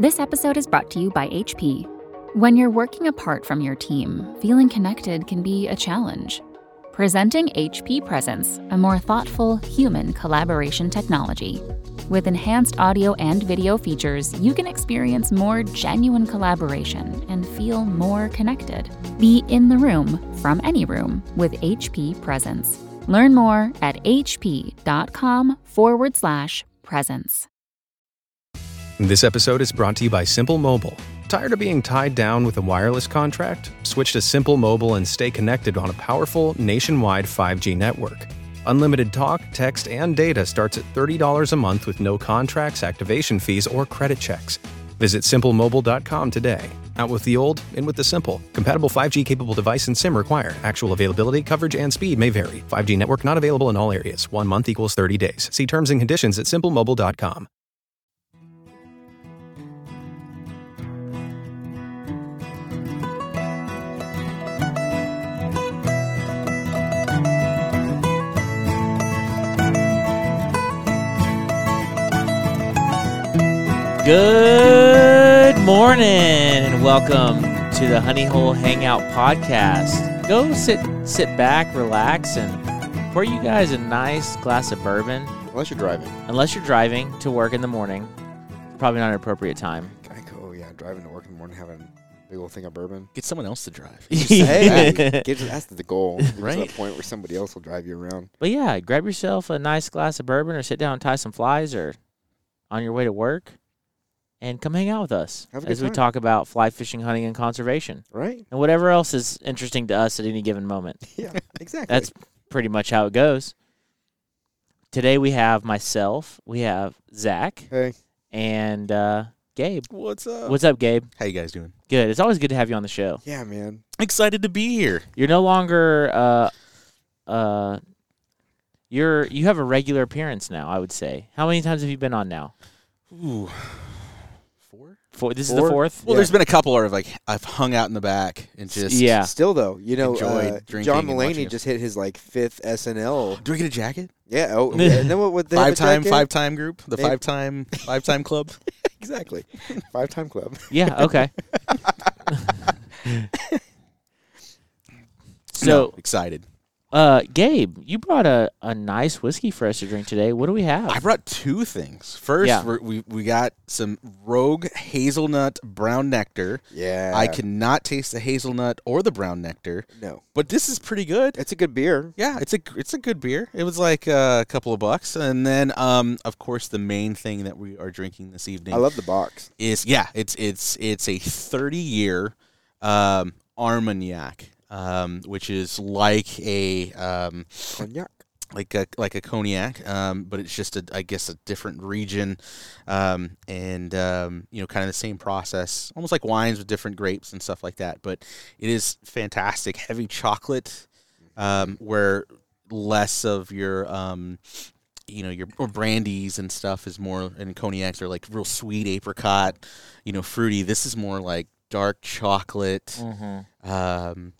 This episode is brought to you by HP. When you're working apart from your team, feeling connected can be a challenge. Presenting HP Presence, a more thoughtful, human collaboration technology. With enhanced audio and video features, you can experience more genuine collaboration and feel more connected. Be in the room from any room with HP Presence. Learn more at hp.com forward slash presence. This episode is brought to you by Simple Mobile. Tired of being tied down with a wireless contract? Switch to Simple Mobile and stay connected on a powerful nationwide 5G network. Unlimited talk, text, and data starts at $30 a month with no contracts, activation fees, or credit checks. Visit simplemobile.com today. Out with the old, in with the simple. Compatible 5G capable device and SIM required. Actual availability, coverage, and speed may vary. 5G network not available in all areas. One month equals 30 days. See terms and conditions at simplemobile.com. Good morning and welcome to the Honey Hole Hangout podcast. Go sit sit back, relax, and pour you guys a nice glass of bourbon. Unless you're driving. Unless you're driving to work in the morning, probably not an appropriate time. I go, yeah, driving to work in the morning, having a big old thing of bourbon. Get someone else to drive. hey, get to, that's the goal. Get to Right. that point where somebody else will drive you around. But yeah, grab yourself a nice glass of bourbon, or sit down and tie some flies, or on your way to work, and come hang out with us Have a as we time. talk about fly fishing, hunting, and conservation, Right? and whatever else is interesting to us at any given moment. Yeah, exactly. That's pretty much how it goes. Today we have myself, we have Zach, hey. and uh, Gabe. What's up? What's up, Gabe? How you guys doing? Good. It's always good to have you on the show. Yeah, man. Excited to be here. You're no longer uh, uh, you're you have a regular appearance now. I would say. How many times have you been on now? Ooh. Four? Four. This is the fourth. Well, Yeah. there's been a couple where I've like I've hung out in the back and just Yeah. Still though, you know, uh, John and Mulaney just hit his like fifth SNL. Do we get a jacket? Yeah. Oh. And then what? what they Five time, five time group, the They- five time, five time club. Exactly. Five time club. Yeah. Okay. so, No, excited. Uh, Gabe, you brought a, a nice whiskey for us to drink today. What do we have? I brought two things. First, Yeah. we're, we we got some Rogue hazelnut brown nectar. Yeah. I cannot taste the hazelnut or the brown nectar, No, but this is pretty good. it's a good beer. Yeah, it's a it's a good beer. It was like uh, a couple of bucks, and then um, of course the main thing that we are drinking this evening I love the box. is yeah, it's it's it's a thirty year um, Armagnac, um, which is like a um, Cognac. like a like a cognac, um, but it's just a I guess a different region, um, and um, you know kind of the same process, almost like wines with different grapes and stuff like that. But it is fantastic, heavy chocolate, um, where less of your um, you know your or brandies and stuff is more and cognacs are like real sweet apricot, you know fruity. This is more like dark chocolate. mm-hmm. Um,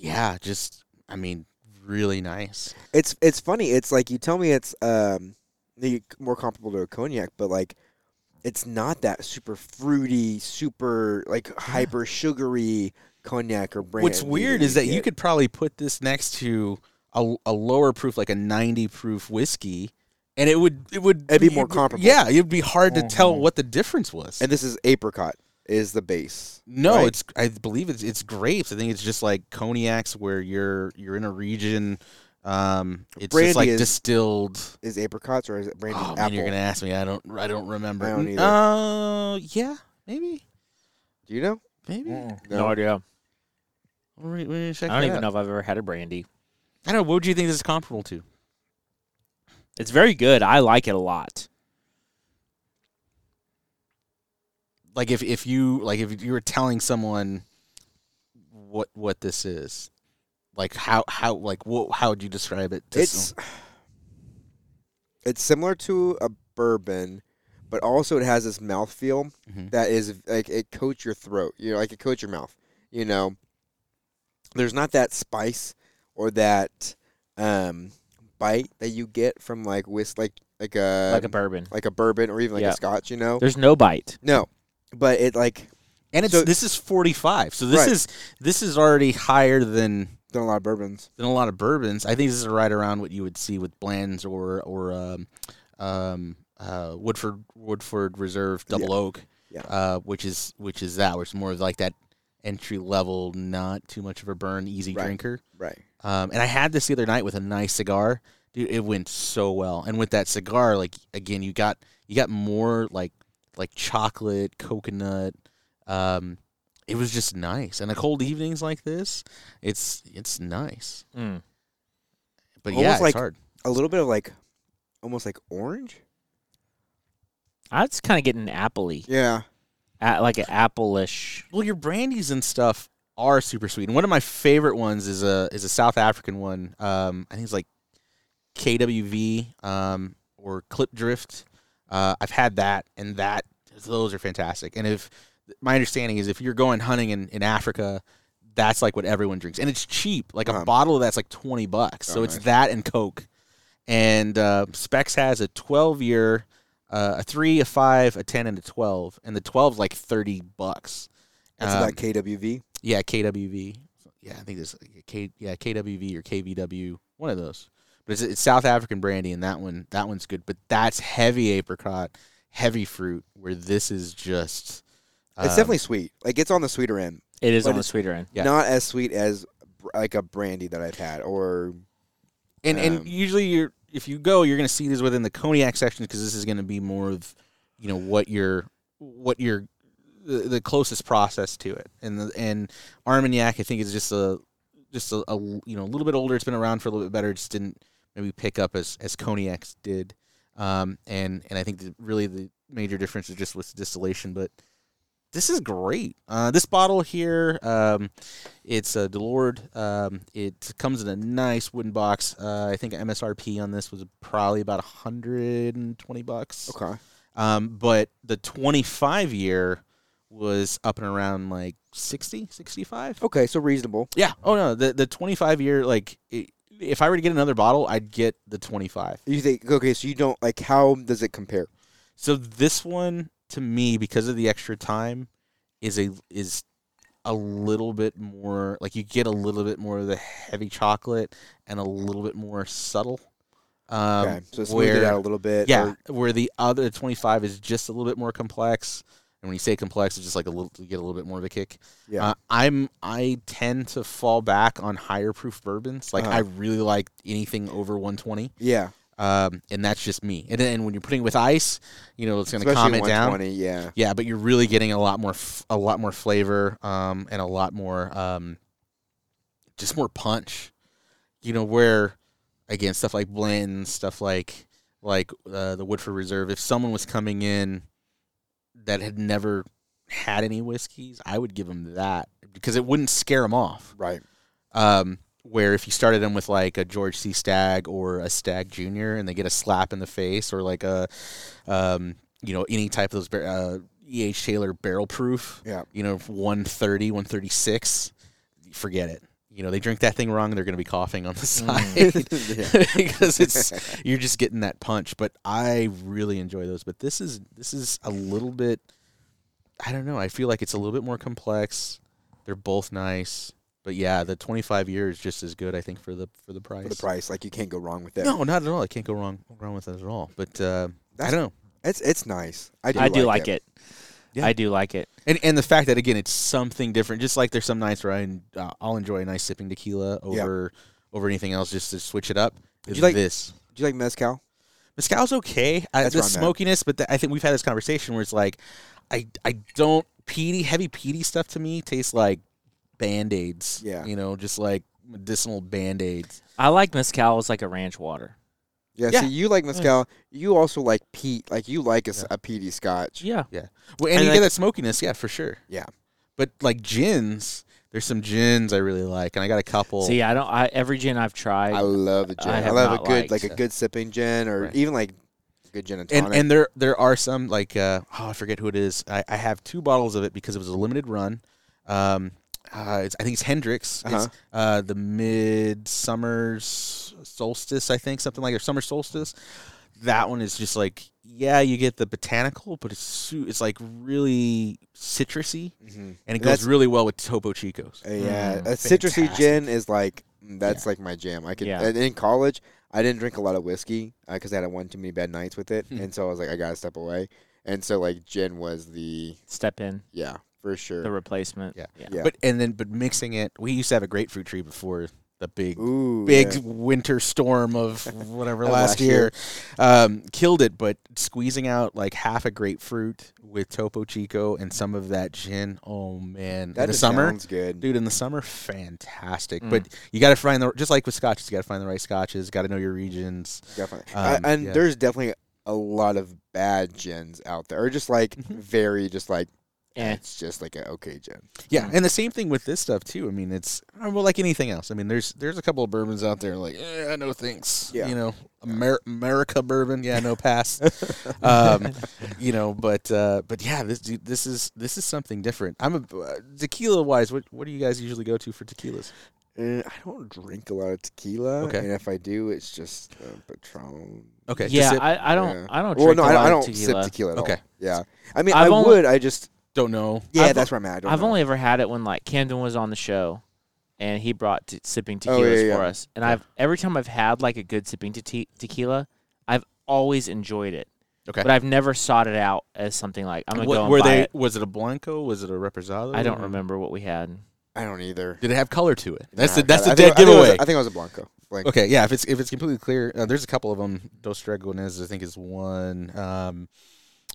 yeah, just I mean really nice. It's it's funny. It's like you tell me it's um more comparable to a cognac, but like it's not that super fruity, super like hyper sugary cognac or brandy. What's weird is that you could probably put this next to a, a lower proof, like a ninety proof whiskey, and it would it would It'd be more comparable. Yeah, it'd be hard to tell Mhm. what the difference was. and this is apricot is the base. no, right? it's I believe it's it's grapes. I think it's just like cognacs where you're you're in a region. Um, it's Brandy just like is- distilled. is apricots or is it brandy Oh apple? man, you're gonna ask me. I don't I don't remember. I don't either. Uh, yeah, maybe Do you know? maybe. No. No. idea. We're, we're check I don't even out. know if I've ever had a brandy. I don't know. What would you think this is comparable to? It's very good. I like it a lot. Like if if you like if you were telling someone what what this is like how how like what how would you describe it to It's some- it's similar to a bourbon, but also it has this mouthfeel Mhm. that is like it coats your throat. You know, like it coats your mouth. You know, there's not that spice or that um, bite that you get from like whisk, like like a like a bourbon. like a bourbon or even like Yeah. a scotch. You know, There's no bite. no, but it like and it's So- this is 45. So this Right. is this is already higher than than a lot of bourbons. than a lot of bourbons. I think this is right around what you would see with Blanton's or or um, um, uh, Woodford Woodford Reserve Double Yeah. Oak, Yeah. uh, which is which is that, which is more of like that entry level, not too much of a burn, easy Right. drinker. Right. Um, and I had this the other night with a nice cigar, dude. It went so well, and with that cigar, like again, you got you got more like like chocolate, coconut. Um, it was just nice, and the cold evenings like this, it's it's nice. Mm. But Almost yeah, it's like- hard. A little bit of like, almost like orange. I was kind of getting appley, Yeah. a- like an apple-ish. Well, your brandies and stuff are super sweet, and one of my favorite ones is a is a South African one. Um, I think it's like KWV um, or Klipdrift. Uh, I've had that, and that those are fantastic. And if my understanding is, if you're going hunting in, in Africa, that's like what everyone drinks, and it's cheap. Like a Uh-huh. bottle of that's like twenty bucks. so Oh, it's nice. that and Coke. And uh, Spec's has a twelve year, uh, a three, a five, a ten, and a twelve, and the 12's like thirty bucks. That's Um, about KWV. yeah, KWV. Yeah, I think this K yeah KWV or KVW, one of those. But it's, it's South African brandy, and that one that one's good. But that's heavy apricot, heavy fruit. Where this is just It's um, definitely sweet. Like it's on the sweeter end. It is on the sweeter end. Yeah. Not as sweet as like a brandy that I've had or and and um, usually you're if you go, you're going to see these within the cognac section because this is going to be more of you know what you're what you're the, the closest process to it. And the, and Armagnac, I think, is just a just a, a you know a little bit older. It's been around for a little bit better. It just didn't maybe pick up as as cognacs did. Um, and and I think that really the major difference is just with distillation, but. This is great. Uh, this bottle here, um, it's a Delord. Um, it comes in a nice wooden box. Uh, I think MSRP on this was probably about 120 bucks. okay. Um, but the 25 year was up and around like 60, 65. Okay, so reasonable. Yeah. Oh no, the the 25 year like i if I were to get another bottle, I'd get the 25. You think okay, so you don't like how does it compare? So this one to me because of the extra time is a is a little bit more like you get a little bit more of the heavy chocolate and a little bit more subtle. Um, okay. So smooth it out a little bit. Yeah, or- where the other 25 is just a little bit more complex. And when you say complex, it's just like a little, you get a little bit more of a kick. Yeah. Uh, I'm, I tend to fall back on higher proof bourbons. Like Uh-huh. I really like anything over 120. yeah. Um, and that's just me. And then when you're putting it with ice, you know, it's going to calm it down. yeah. Yeah, but you're really getting a lot more, f- a lot more flavor, um, and a lot more, um, just more punch. You know, where again stuff like Blanton, stuff like like uh, the Woodford Reserve. If someone was coming in that had never had any whiskeys, I would give them that because it wouldn't scare them off. Right. Um, where if you started them with like a George C. Stagg or a Stagg Junior, and they get a slap in the face, or like a, um, you know, any type of those bar- uh, E. H. Taylor barrel proof, Yeah. you know, 130, 136, forget it. You know, they drink that thing wrong, they're going to be coughing on the side because it's you're just getting that punch. But I really enjoy those. But this is this is a little bit. I don't know. I feel like it's a little bit more complex. They're both nice, but yeah, the 25 year is just as good. I think for the for the price. For the price, like you can't go wrong with that. No, not at all. I can't go wrong wrong with that at all. But uh, I don't know. It's it's nice. I do. I do like, like it. Yeah. I do like it. And and the fact that again it's something different. Just like there's some nights where I uh, I'll enjoy a nice sipping tequila Yeah. over over anything else just to switch it up. Do you like- this? Do you like mezcal? Mezcal's okay. I, That's the where I'm at. smokiness, but the, I think we've had this conversation where it's like, I I don't peaty heavy peaty stuff to me tastes like band aids. Yeah. you know, just like medicinal band aids. I like mezcal as like a ranch water. Yeah. Yeah. See, you like mezcal. You also like peat. Like you like a a peaty scotch. Yeah. Yeah. Well, and, And you like- get that smokiness, yeah, for sure. Yeah. But like gins, there's some gins I really like, and I got a couple. See, I don't. I every gin I've tried. I love a gin. I I, have love a not good like liked- a good sipping gin or Right. even like good gin and tonic. and and there there are some like uh, oh I forget who it is. I, I have two bottles of it because it was a limited run. Um, uh, it's, I think it's Hendrick's. Uh-huh. uh, the midsummer solstice. I think something like or summer solstice. That one is just like yeah, you get the botanical, but it's su- it's like really citrusy, Mhm. and it That's- goes really well with Topo Chicos. Uh, yeah, Mm, a citrusy gin is like mm, that's like my jam. I could. Yeah. in college, I didn't drink a lot of whiskey because I had one too many bad nights with it, Hmm. and so I was like, I gotta step away. And so like gin was the Step in yeah for sure. the replacement. Yeah. yeah. yeah. But and then but mixing it, we used to have a grapefruit tree before the big Ooh, big yeah. winter storm of whatever last last year, year. Um, killed it. But squeezing out like half a grapefruit with Topo Chico and some of that gin, oh man! That in the summer, sounds good. dude, in the summer, fantastic. Mm. But you got to find the just like with scotches, you got to find the right scotches. Got to know your regions. Definitely. Um, I- and yeah. there's definitely a lot of bad gins out there, or just like Mhm. very just like Eh. it's just like a okay gin. Yeah, and the same thing with this stuff too. I mean, it's uh, well like anything else. I mean, there's there's a couple of bourbons out there like eh, no thanks. Yeah. You know, Amer- America bourbon, yeah, no pass. um, you know, but uh, but yeah, this dude, this is this is something different. I'm a uh, tequila wise. What what do you guys usually go to for tequilas? Uh, I don't drink a lot of tequila, Okay. and if I do, it's just uh, Patron. Okay, yeah, I, I don't Yeah. I don't Well, drink no, a I, lot I don't tequila. sip tequila at Okay. all. Yeah, I mean, I've I only- would. I just don't know. yeah, I've- that's where I'm at. I don't I've know. only ever had it when like Camden was on the show, and he brought t- sipping Oh, yeah, tequilas yeah. for us. And I've every time I've had like a good sipping te- tequila, I've always enjoyed it. Okay. But I've never sought it out as something like I'm gonna What- go and were buy they? it. Was it a blanco? Was it a reposado? I don't Or- remember what we had. I don't either. Did it have color to it? That's Nah, the that's I the dead I think it was a- giveaway. I think it was a blanco. Blanco. Okay, yeah. If it's if it's completely clear, uh, there's a couple of them. Dos Dragones, I think, is one. Um,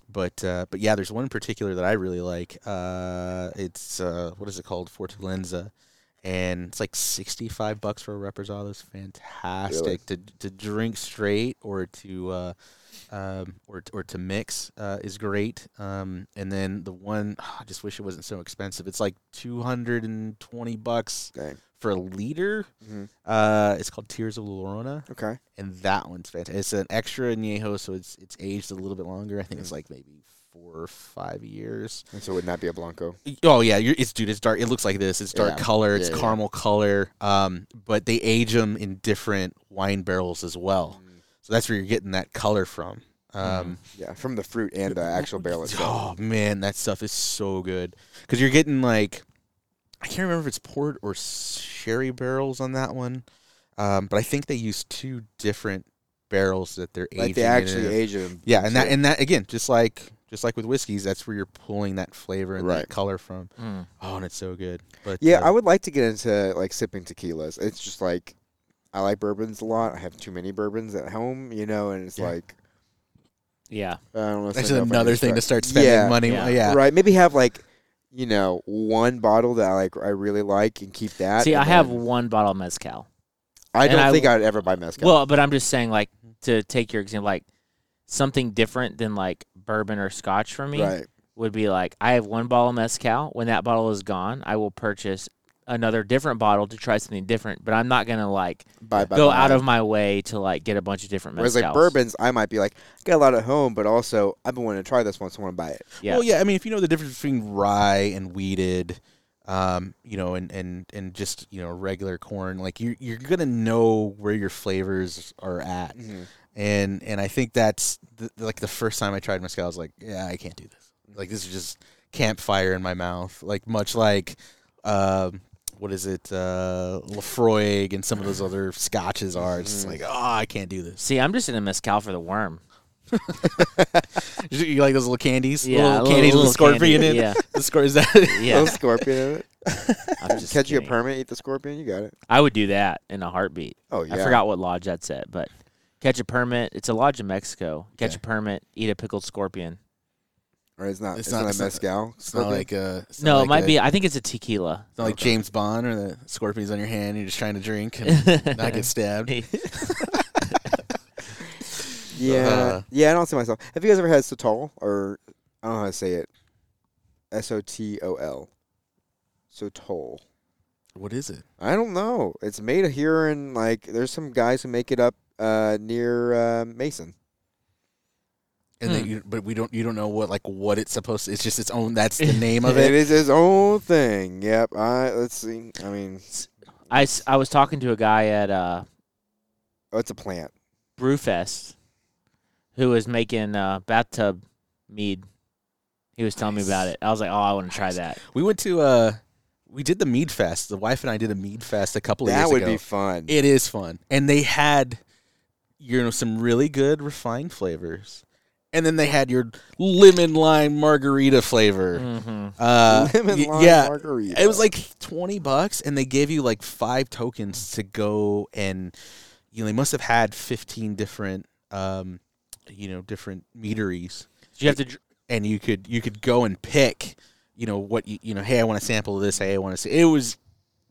but uh, but yeah, there's one in particular that I really like. Uh, it's uh, what is it called? Fortalenza, and it's like 65 bucks for a reposado. It's fantastic to to drink straight or to. Uh, um, or or to mix uh, is great. Um, and then the one I just wish it wasn't so expensive. It's like two hundred and twenty bucks Dang. For a liter. hmm Uh, it's called Tears of La Llorona, Okay. and that one's fantastic. It's an extra añejo, so it's it's aged a little bit longer. I think it's Mm. like maybe four or five years. And so would not that be a blanco. Oh yeah, it's dude. It's dark. It looks like this. It's dark Yeah. color. It's Yeah, yeah. caramel color. Um, but they age them in different wine barrels as well. So that's where you're getting that color from. Um, Yeah, from the fruit and the actual barrel itself. Oh man, that stuff is so good because you're getting like I can't remember if it's port or sherry barrels on that one, um, but I think they use two different barrels that they're aging. Like they actually in. age them. Yeah, and that and that again, just like just like with whiskeys, that's where you're pulling that flavor and Right. that color from. Mm. Oh, and it's so good. But Yeah, uh, I would like to get into like sipping tequilas. It's just like I like bourbons a lot. I have too many bourbons at home, you know, and it's Yeah. like Yeah. I don't know. that's know if I another can thing to start spending Yeah. money. Yeah. on. Yeah, Right. Maybe have like you know one bottle that I like I really like and keep that. See, I have one bottle of mezcal. I don't I think w- I'd ever buy mezcal. Well, but I'm just saying, like, mm-hmm. to take your example, like something different than like bourbon or scotch for me right. would be like I have one bottle of mezcal. When that bottle is gone, I will purchase another different bottle to try something different. But I'm not gonna like Buy, buy, go buy. out of my way to like get a bunch of different mezcals. Whereas like bourbons, I might be like got a lot at home, but also I've been wanting to try this one, so I want to buy it. Yeah. Well, yeah. I mean, if you know the difference between rye and wheated, um, you know, and, and, and just you know regular corn, like you you're gonna know where your flavors are at, and and I think that's the, like the first time I tried mezcal, I was like, yeah, I can't do this. Like this is just campfire in my mouth, like much like. Um, what is it, uh, Laphroaig and some of those other scotches are. It's just like, oh, I can't do this. See, I'm just in a mezcal for the worm. you like those little candies? Yeah, little a candies little with scorpion candy, in it. Yeah, The score is that. yeah. Little scorpion in it. I'm just Catch you a permit, eat the scorpion, you got it. I would do that in a heartbeat. Oh yeah. I forgot what lodge that's at, but catch a permit. It's a lodge in Mexico. Catch Okay. a permit. Eat a pickled scorpion. Or it's not. It's It's, not- not, it's a not- mezcal. It's not like a. it's No, not it might a- be. I think it's a tequila. It's not like James Bond or the scorpions on your hand. You're just trying to drink and not get stabbed. Yeah, Uh, yeah. I don't see myself. Have you guys ever had Sotol or I don't know how to say it? S O T O L. Sotol. What is it? I don't know. It's made here in like there's some guys who make it up uh, near uh, Mason. And then Hmm. you, but we don't. You don't know what like what it's supposed. to It's just its own. That's the name of It it. is its own thing. Yep. I let's see. I mean, i, I was talking to a guy at uh, oh, it's a plant. Brewfest who was making uh, bathtub mead. He was telling me about it. I was like, oh, I want to try that. We went to uh, we did the Mead Fest. The wife and I did a Mead Fest a couple of That years ago that would be fun. It is fun, and they had, you know, some really good refined flavors, and then they had your lemon lime margarita flavor. hmm Uh, Lemon y- lime yeah, margarita. it was like twenty bucks, and they gave you like five tokens to go and, you know, they must have had fifteen different, um, you know, different meaderies, Did you have to? dr- and you could you could go and pick, you know, what you you know, hey, I want to sample this, hey, I want to see. It was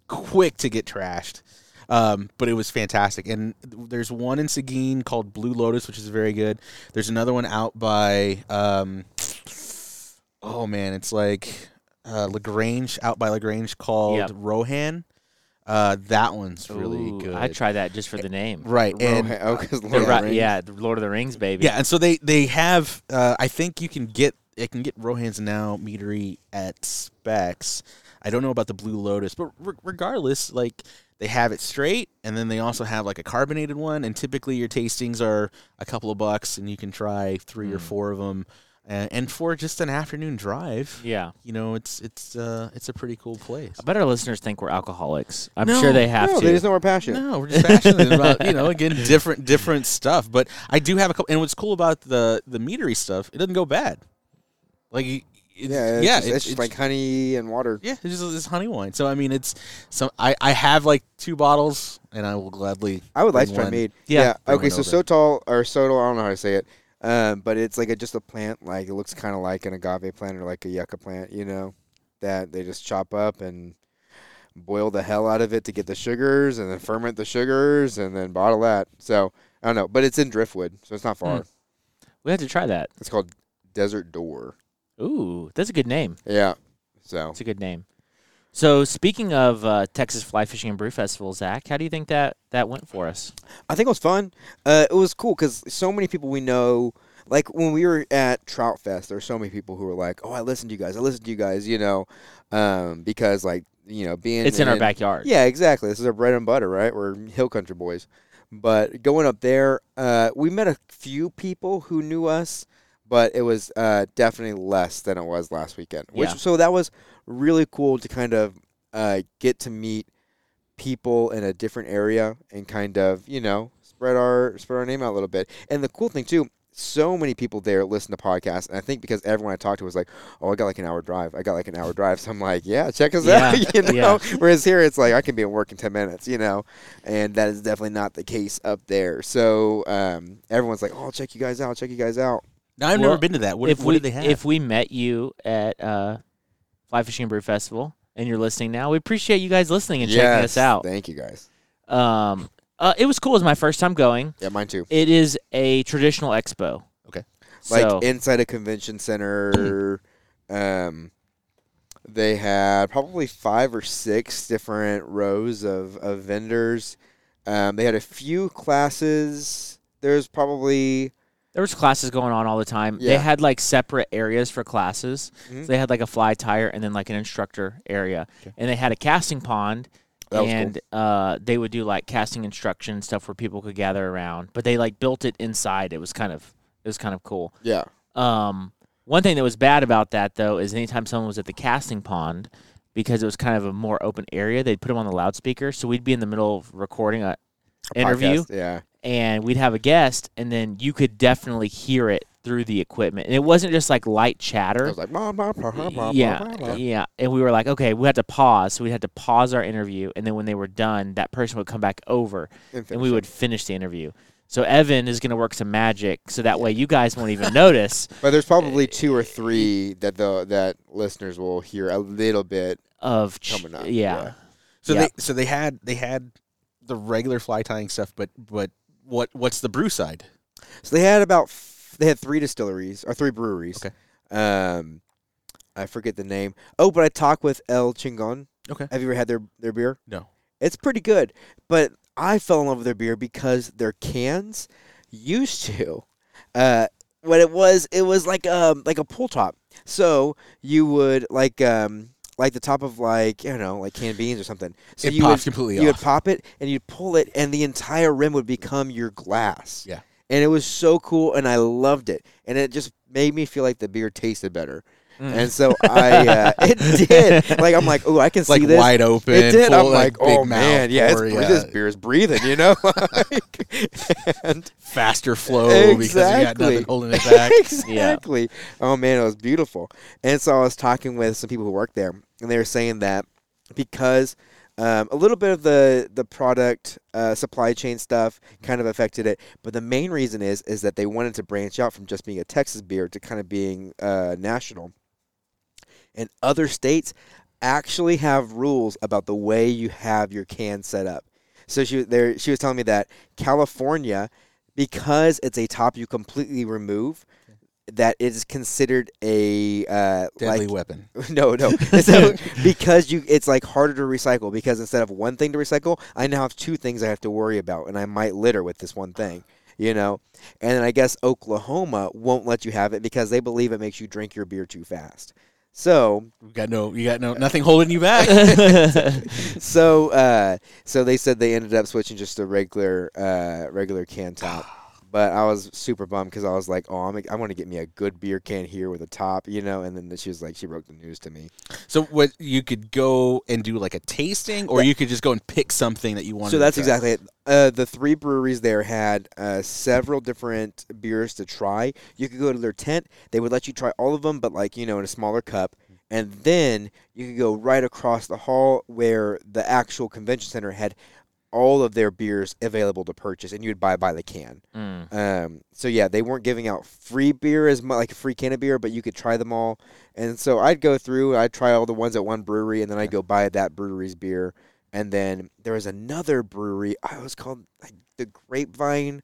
quick to get trashed. Um, but it was fantastic. And there's one in Seguin called Blue Lotus, which is very good. There's another one out by, um, oh man, it's like uh, La Grange, out by La Grange called Yep. Rohan. Uh, that one's really Ooh, good. I tried that just for the name. Right, and Rohan- oh, 'cause The Lord of the Rings. yeah, Lord of the Rings, baby. yeah, and so they they have. Uh, I think you can get it can get Rohan's now meadery at Spec's. I don't know about the Blue Lotus, but re- regardless, like they have it straight, and then they also have like a carbonated one. And typically, your tastings are a couple of bucks, and you can try three or Mm. four of them. And, and for just an afternoon drive, yeah. you know, it's it's uh it's a pretty cool place. I bet our listeners think we're alcoholics. I'm No, sure they have no, to. they just know we're passionate. No, we're just passionate about you know again different different stuff. But I do have a couple. And what's cool about the the meadery stuff, it doesn't go bad. Like you- it's, yeah, it's yeah, just, it's, just like honey and water. yeah, it's just it's honey wine. So I mean, it's some I I have like two bottles, and I will gladly. I would like to try mead. Yeah. Bring Okay, so sotol or sotol, I don't know how to say it, um, but it's like a, just a plant. Like it looks kind of like an agave plant or like a yucca plant. You know, that they just chop up and boil the hell out of it to get the sugars, and then ferment the sugars, and then bottle that. So I don't know, but it's in driftwood, so it's not far. Hmm. we have to try that. It's called Desert Door. Ooh, that's a good name. Yeah. So It's a good name. So speaking of uh, Texas Fly Fishing and Brew Festival, Zach, how do you think that that went for us? I think it was fun. Uh, it was cool because so many people we know, like when we were at Trout Fest, there were so many people who were like, "Oh, I listened to you guys. I listened to you guys." You know, um, because like you know, being It's in our backyard. Yeah, exactly. This is our bread and butter, right? We're hill country boys. But going up there, uh, we met a few people who knew us, but it was uh, definitely less than it was last weekend. Which Yeah. so that was really cool to kind of uh, get to meet people in a different area and kind of you know spread our spread our name out a little bit. And the cool thing too, so many people there listen to podcasts, and I think because everyone I talked to was like, "Oh, I got like an hour drive. I got like an hour drive." So I'm like, "Yeah, check us Yeah, out." you know. yeah. Whereas here, it's like I can be at work in ten minutes, you know, and that is definitely not the case up there. So um, everyone's like, "Oh, check you guys out. Check you guys out." Now, I've Well, never been to that. What, if what we did they have? if we met you at uh, Fly Fishing and Brew Festival and you're listening now, we appreciate you guys listening and checking us out. Thank you guys. Um, uh, it was cool. It was my first time going. Yeah, mine too. It is a traditional expo. Okay. Like So inside a convention center, um, they had probably five or six different rows of, of vendors. Um, they had a few classes. There's probably there was classes going on all the time. Yeah. They had like separate areas for classes. Mhm. So they had like a fly tire and then like an instructor area, and they had a casting pond. Was cool. and uh, they would do like casting instruction stuff where people could gather around. But they like built it inside. It was kind of it was kind of cool. yeah. Um, one thing that was bad about that though is anytime someone was at the casting pond, because it was kind of a more open area, they'd put them on the loudspeaker. So we'd be in the middle of recording a A interview, podcast, Yeah. And we'd have a guest, and then you could definitely hear it through the equipment, and it wasn't just like light I chatter. was like, blah, blah, blah, blah, blah, yeah, blah, blah. yeah, and we were like, okay, we had to pause, so we had to pause our interview, and then when they were done, that person would come back over, and we finish would finish the interview. So Evan is going to work some magic, so that way you guys won't even notice But there's probably eh, two or eh, three that the that listeners will hear a little bit. of ch- Coming up, Yeah, yeah. so yeah. they so they had they had the regular fly tying stuff, but but what what's the brew side? So they had about f- they had three distilleries or three breweries. Okay. Um, I forget the name. Oh, but I talked with El Chingon. Okay. Have you ever had their their beer? No. It's pretty good, but I fell in love with their beer because their cans used to. Uh, what it was, it was like um like a pull top. So you would like um like the top of like I don't know like canned beans or something. So it you would completely you would pop it and you'd pull it and the entire rim would become your glass. Yeah. and it was so cool, and I loved it, and it just made me feel like the beer tasted better. Mm. And so I, uh, it did. Like I'm like, oh, I can like see this. wide open. It did. full, I'm like, big oh mouth man, yeah, it's, pour, bre- this beer is breathing, you know. Like, and faster flow because you got nothing holding it back. exactly. Oh man, it was beautiful. And so I was talking with some people who work there, and they were saying that because um, a little bit of the the product uh, supply chain stuff kind of affected it, but the main reason is is that they wanted to branch out from just being a Texas beer to kind of being uh, national. And other states actually have rules about the way you have your can set up. So she there. She was telling me that California, because it's a top you completely remove, that is considered a uh, Deadly like weapon. no no so because you it's like harder to recycle because instead of one thing to recycle, I now have two things I have to worry about, and I might litter with this one thing. You know, and then I guess Oklahoma won't let you have it because they believe it makes you drink your beer too fast. So You got no. You got no. Nothing holding you back. so uh, so they said they ended up switching just to regular uh, regular can top. But I was super bummed because I was like, oh, I'm, I want to get me a good beer can here with a top, you know. And then she was like, she broke the news to me. so what? You could go and do like a tasting, or Yeah. you could just go and pick something that you wanted. So that's exactly it. Uh, the three breweries there had uh, several different beers to try. You could go to their tent; they would let you try all of them, but like you know, in a smaller cup. And then you could go right across the hall where the actual convention center had all of their beers available to purchase, and you'd buy by the can. Mm. Um, so yeah, they weren't giving out free beer as much like a free can of beer, but you could try them all. And so I'd go through, I'd try all the ones at one brewery, and then I'd go buy that brewery's beer. And then there was another brewery. I was called like, the Grapevine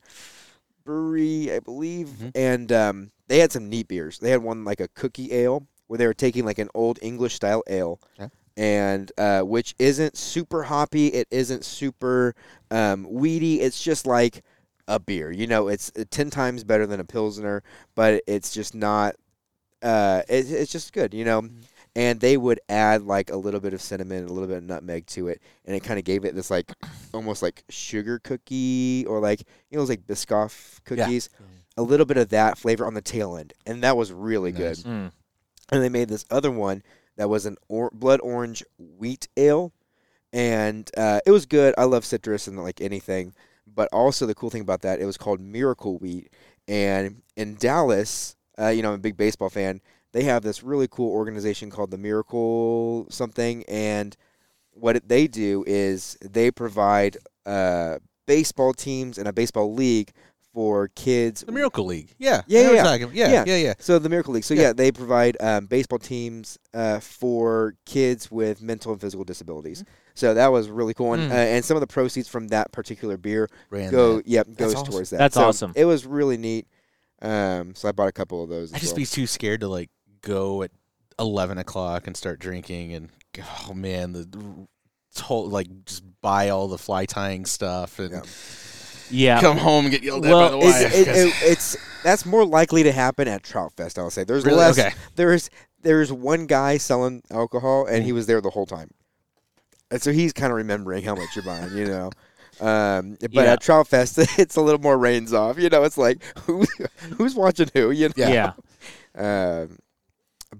Brewery, I believe, Mhm. and um, they had some neat beers. They had one like a cookie ale where they were taking like an old English style ale. Okay. And uh, which isn't super hoppy, it isn't super um, weedy. It's just like a beer. You know, it's uh, ten times better than a pilsner, but it's just not. Uh, it, it's just good. You know, and they would add like a little bit of cinnamon, a little bit of nutmeg to it, and it kind of gave it this like almost like sugar cookie or like you know those like Biscoff Yeah. cookies. A little bit of that flavor on the tail end, and that was really good Nice. Mm. and they made this other one that was an or- blood orange wheat ale, and uh, it was good. I love citrus and like anything, but also the cool thing about that it was called Miracle Wheat, and in Dallas, uh, you know, I'm a big baseball fan. They have this really cool organization called the Miracle something, and what they do is they provide uh, baseball teams and a baseball league for kids The Miracle League. Yeah. Yeah, I know what yeah, talking- yeah. yeah. Yeah. Yeah. so the Miracle League. So Yeah. yeah, they provide um, baseball teams uh, for kids with mental and physical disabilities. Mm-hmm. So that was really cool, and, Mm. uh, and some of the proceeds from that particular beer Ran go, that. yep, goes awesome. towards that. That's So awesome. It was really neat. Um, so I bought a couple of those. I'd just well. be too scared to like go at eleven o'clock and start drinking, and oh man, the whole like just buy all the fly tying stuff and Yeah. Yeah. come home and get yelled Well, at by the It's, wife. it, it, it's that's more likely to happen at Trout Fest. I'll say there's Really? less. Okay. There's there's one guy selling alcohol, and he was there the whole time, and so he's kind of remembering how much you're buying, you know. Um, but Yeah. at Trout Fest, it's a little more reins off. You know, it's like who who's watching who. You know. yeah. Um,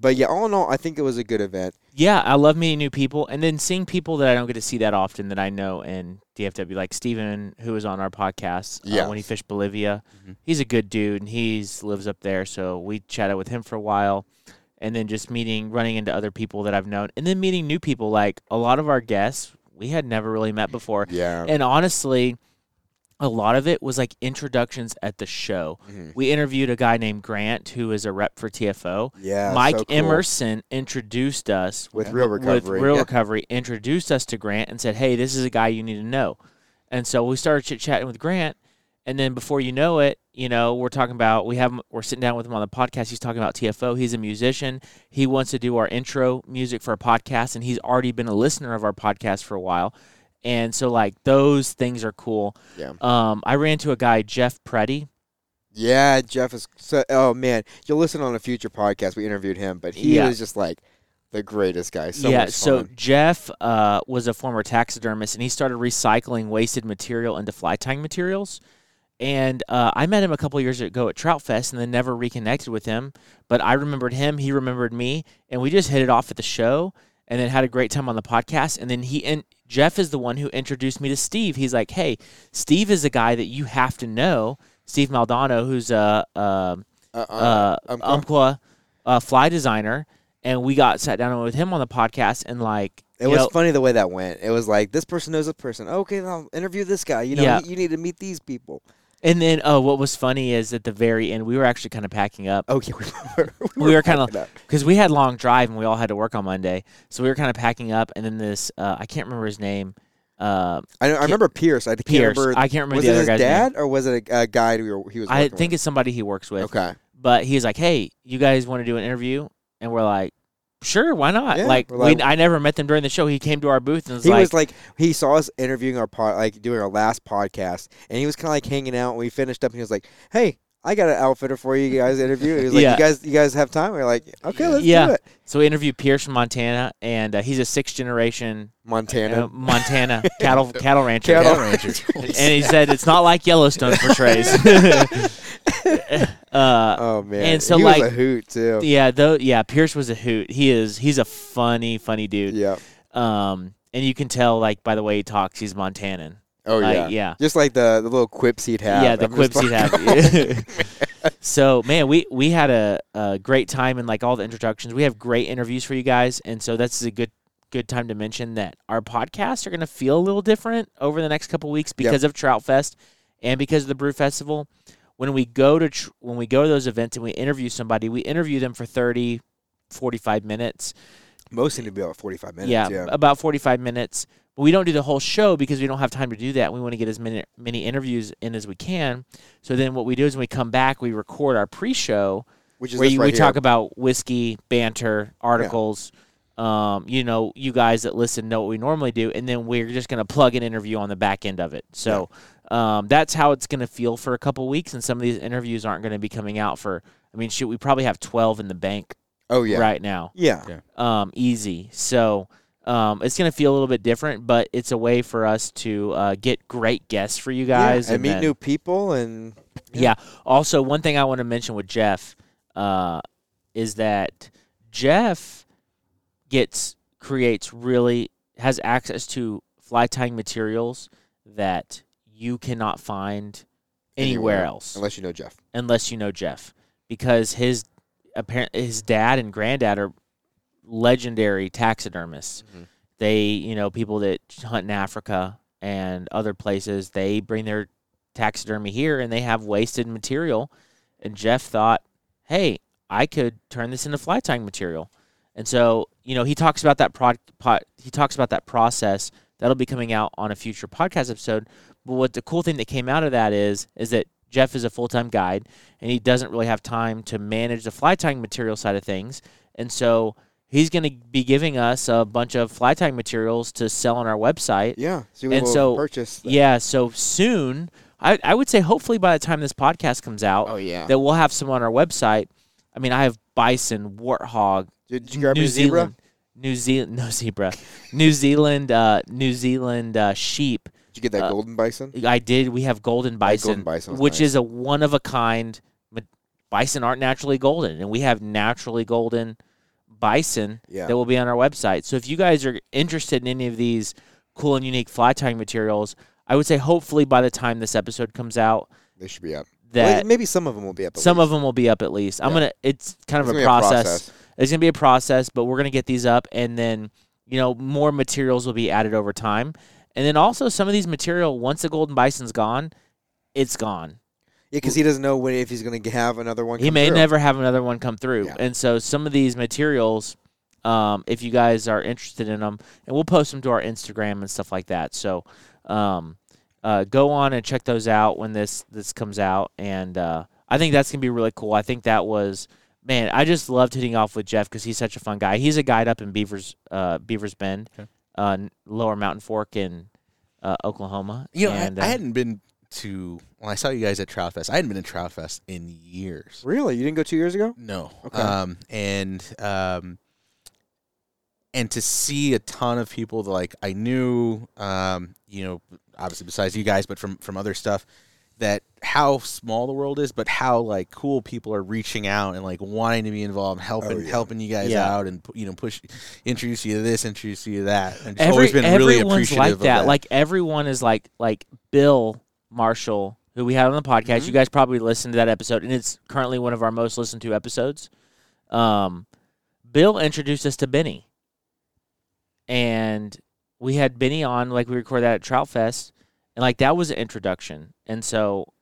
but yeah, all in all, I think it was a good event. Yeah, I love meeting new people and then seeing people that I don't get to see that often that I know in DFW, like Steven, who was on our podcast uh, Yeah. when he fished Bolivia. Mhm. He's a good dude and he's lives up there, so we chatted with him for a while. And then just meeting, running into other people that I've known, and then meeting new people. Like a lot of our guests, we had never really met before. Yeah. And honestly, a lot of it was like introductions at the show. Mhm. We interviewed a guy named Grant, who is a rep for TFO. Yeah. Mike so cool. Emerson introduced us with Yeah. real with recovery. Real Yeah. Recovery, introduced us to Grant and said, "Hey, this is a guy you need to know." And so we started chit chatting with Grant, and then before you know it, you know, we're talking about we have we're sitting down with him on the podcast. He's talking about TFO. He's a musician. He wants to do our intro music for a podcast, and he's already been a listener of our podcast for a while. And so, like those things are cool. Yeah. Um, I ran into a guy, Jeff Preddy. Yeah, Jeff is. So, oh man, you'll listen on a future podcast. We interviewed him, but he Yeah. was just like the greatest guy. So yeah, so. Jeff uh, was a former taxidermist, and he started recycling wasted material into fly tying materials. and uh, I met him a couple years ago at Trout Fest, and then never reconnected with him. But I remembered him, he remembered me, and we just hit it off at the show, and then had a great time on the podcast. And then he and Jeff is the one who introduced me to Steve. He's like, "Hey, Steve is a guy that you have to know." Steve Maldonado, who's a, a Uh, uh, Umpqua? Umpqua uh, fly designer, and we got sat down with him on the podcast, and like It was know, funny the way that went. It was like this person knows a person. Okay, I'll interview this guy. You know, Yeah. you need to meet these people. And then, oh, what was funny is at the very end, we were actually kind of packing up Okay, we were, We were kinda- because we had long drive and we all had to work on Monday, so we were kind of packing up. And then this, uh, I can't remember his name. Uh, I, know- I remember Pierce. I can't Pierce. remember. I can't remember was the it other his dad name. or was it a, a guy we were, he was? I think with? it's somebody he works with. okay. But he's like, "Hey, you guys want to do an interview?" And we're like, "Sure, why not?" Yeah, like, like- we, I never met them during the show. He came to our booth and was He like, was like he saw us interviewing our pod, like doing our last podcast, and he was kind of like hanging out. And we finished up, and he was like, "Hey, I got an outfitter for you guys to interview." He was like, Yeah. "You guys, you guys have time?" We are like, "Okay, let's Yeah. do it." So we interviewed Pierce from Montana, and uh, he's a sixth generation Montana. uh, Montana cattle cattle rancher. Cattle Cattle Rangers. and he said it's not like Yellowstone portrays. uh, oh man, and so, he like- was a hoot too. yeah, though, yeah, Pierce was a hoot. He is. He's a funny, funny dude. Yeah. Um, and you can tell like by the way he talks, he's Montanan. Oh Like, yeah. yeah. Just like the the little quips he'd have. Yeah, the I'm just quips he'd like- have. so man, we we had a, a great time and like all the introductions. We have great interviews for you guys, and so that's a good good time to mention that our podcasts are going to feel a little different over the next couple weeks because of Trout Fest and because of the Brew Festival. When we go to tr- when we go to those events and we interview somebody, we interview them for 30 45 minutes. Most seem to be about forty five minutes. yeah, Yeah. about 45 minutes. But we don't do the whole show because we don't have time to do that. We want to get as many many interviews in as we can. So then what we do is when we come back, we record our pre-show Which is where this you, right we talk about whiskey, banter, articles. Um, you know, you guys that listen know what we normally do, and then we're just going to plug an interview on the back end of it. So um, that's how it's going to feel for a couple weeks, and some of these interviews aren't going to be coming out for. I mean, shoot, we probably have twelve in the bank Oh yeah. right now Yeah. Yeah. um, easy. So um, it's going to feel a little bit different, but it's a way for us to uh, get great guests for you guys Yeah, and meet then- new people and Yeah. Also, one thing I want to mention with Jeff uh, is that Jeff gets creates really has access to fly tying materials that you cannot find anywhere, anywhere, else unless you know Jeff. unless you know Jeff, because his apparent his dad and granddad are legendary taxidermists. Mhm. They, you know, people that hunt in Africa and other places, they bring their taxidermy here and they have wasted material. And Jeff thought, hey, I could turn this into fly tying material. And so, you know, he talks about that prod, pot, he talks about that process that'll be coming out on a future podcast episode. But what the cool thing that came out of that is, is that Jeff is a full time guide and he doesn't really have time to manage the fly tying material side of things. And so he's going to be giving us a bunch of fly tying materials to sell on our website. Yeah. So And so- purchase. that. Yeah, so soon, I, I would say hopefully by the time this podcast comes out, Oh yeah. that we'll have some on our website. I mean, I have bison, warthog, Did, you grab New? Zealand, New Zealand, no zebra, New Zealand, uh, New Zealand uh, sheep. Did you get that uh, golden bison? I did. We have golden bison, golden bison which nice. is a one of a kind. Bison aren't naturally golden, and we have naturally golden bison Yeah. that will be on our website. So if you guys are interested in any of these cool and unique fly tying materials, I would say hopefully by the time this episode comes out, They should be up. Well, that maybe some of them will be up. at some least. of them will be up at least. I'm gonna. It's kind It's of gonna a process. It's gonna be a process, but we're gonna get these up, and then you know more materials will be added over time, and then also some of these material once the golden bison's gone, it's gone. Yeah, because he doesn't know when if he's going to have another one. He come may through. never have another one come through, Yeah. and so some of these materials, um, if you guys are interested in them, and we'll post them to our Instagram and stuff like that. So, um, uh, go on and check those out when this this comes out, and uh, I think that's gonna be really cool. I think that was man, I just loved hitting off with Jeff because he's such a fun guy. He's a guide up in Beavers uh, Beavers Bend, Okay. uh, Lower Mountain Fork in uh, Oklahoma. You know, and, I, I uh, hadn't been to. When I saw you guys at Trout Fest, I hadn't been to Trout Fest in years. Really, you didn't go two years ago? No. Okay. Um, and um, and to see a ton of people that like I knew, um, you know, obviously besides you guys, but from from other stuff that how small the world is, but how like cool people are reaching out and like wanting to be involved, helping Oh, yeah. helping you guys Yeah. out, and you know push introduce you to this, introduce you to that. And it's Every, always been really everyone's appreciative like of that. that. Like everyone is like like Bill Marshall, who we had on the podcast. Mm-hmm. You guys probably listened to that episode, and it's currently one of our most listened to episodes. Um, Bill introduced us to Benny, and we had Benny on. Like we recorded that at Trout Fest, and like that was an introduction. And so,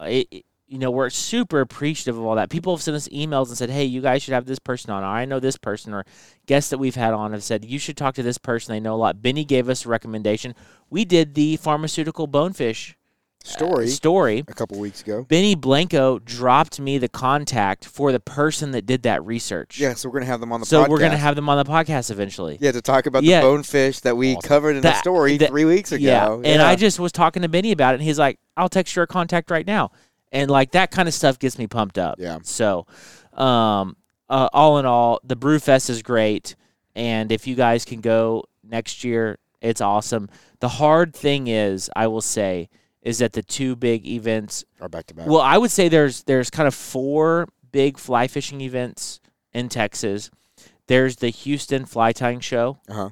uh, it, it- you know, we're super appreciative of all that. People have sent us emails and said, "Hey, you guys should have this person on." Or I know this person, or guests that we've had on have said you should talk to this person. They know a lot. Benny gave us a recommendation. We did the pharmaceutical bonefish uh, Story story. a couple weeks ago. Benny Blanco dropped me the contact for the person that did that research. Yeah, so we're gonna have them on the So podcast. we're gonna have them on the podcast eventually. yeah to talk about Yeah. the bonefish that we Awesome. covered in the That- story three weeks ago. Yeah. And I just was talking to Benny about it, and he's like, "I'll text your contact right now," and like that kind of stuff gets me pumped up. Yeah. So, um, uh, all in all, the Brewfest is great, and if you guys can go next year, it's awesome. The hard thing is, I will say, is that the two big events. are back to back. Well, I would say there's there's kind of four big fly fishing events in Texas. There's the Houston Fly Tying Show. uh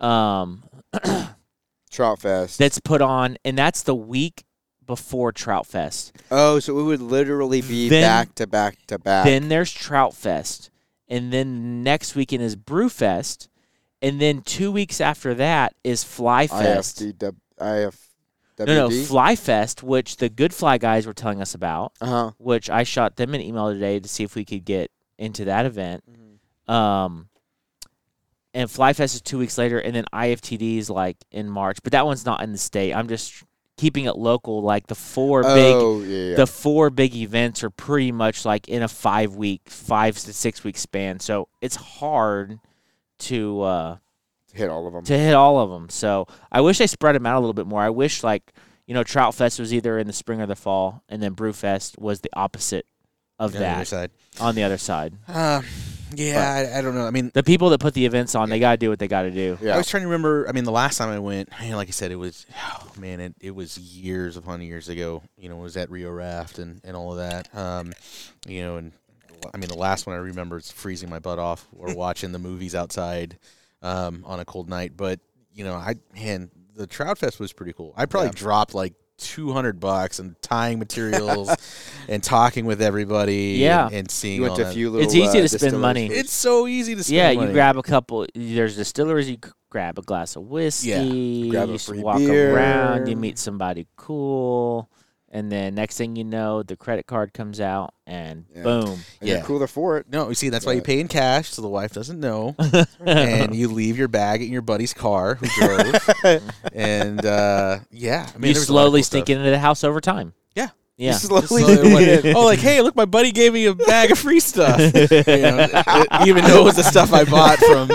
huh. Um, Trout Fest. that's put on, and that's the week before Trout Fest. oh, so it would literally be Then- back to back to back. Then there's Trout Fest, and then next weekend is Brew Fest, and then two weeks after that is Fly Fest. IFD, IF, No, no, Fly Fest, which the Good Fly guys were telling us about, uh huh. which I shot them an email today to see if we could get into that event. Um, and Fly Fest is two weeks later, and then IFTD is like in March, but that one's not in the state. I'm just keeping it local. Like the four big Oh yeah, yeah. the four big events are pretty much like in a five week, five to six week span. So it's hard to uh, hit all of them. to hit all of them. So I wish they spread them out a little bit more. I wish like you know Trout Fest was either in the spring or the fall, and then Brew Fest was the opposite of on the other that side. on the other side. Uh, yeah, I, I don't know. I mean, The people that put the events on, they got to do what they got to do. yeah. I was trying to remember. I mean, the last time I went, man, like I said, it was, oh, man, it, it was years upon years ago. You know, it was at Rio Raft and, and all of that. Um, you know, and I mean, the last one I remember is freezing my butt off or watching the movies outside um, on a cold night. But you know, I man, the Trout Fest was pretty cool. I probably Yeah. dropped like. 200 bucks and tying materials and talking with everybody Yeah. and, and seeing you went all to a few little. It's easy uh, to spend money. it's so easy to spend Yeah, money. you grab a couple. There's distilleries. You grab a glass of whiskey. Yeah, Grab a you s- free walk around. You meet somebody cool, and then next thing you know, the credit card comes out, and Yeah. boom. And Yeah. you're cooler for it. No, you see, that's why you pay in cash, so the wife doesn't know, and you leave your bag in your buddy's car who drove, and uh, yeah, I mean, you there was a lot of slowly cool sneak stuff. into the house over time. Yeah. Yeah. You slowly Slowly did went- it. oh, like hey, look, my buddy gave me a bag of free stuff. you know, even though it was the stuff I bought from,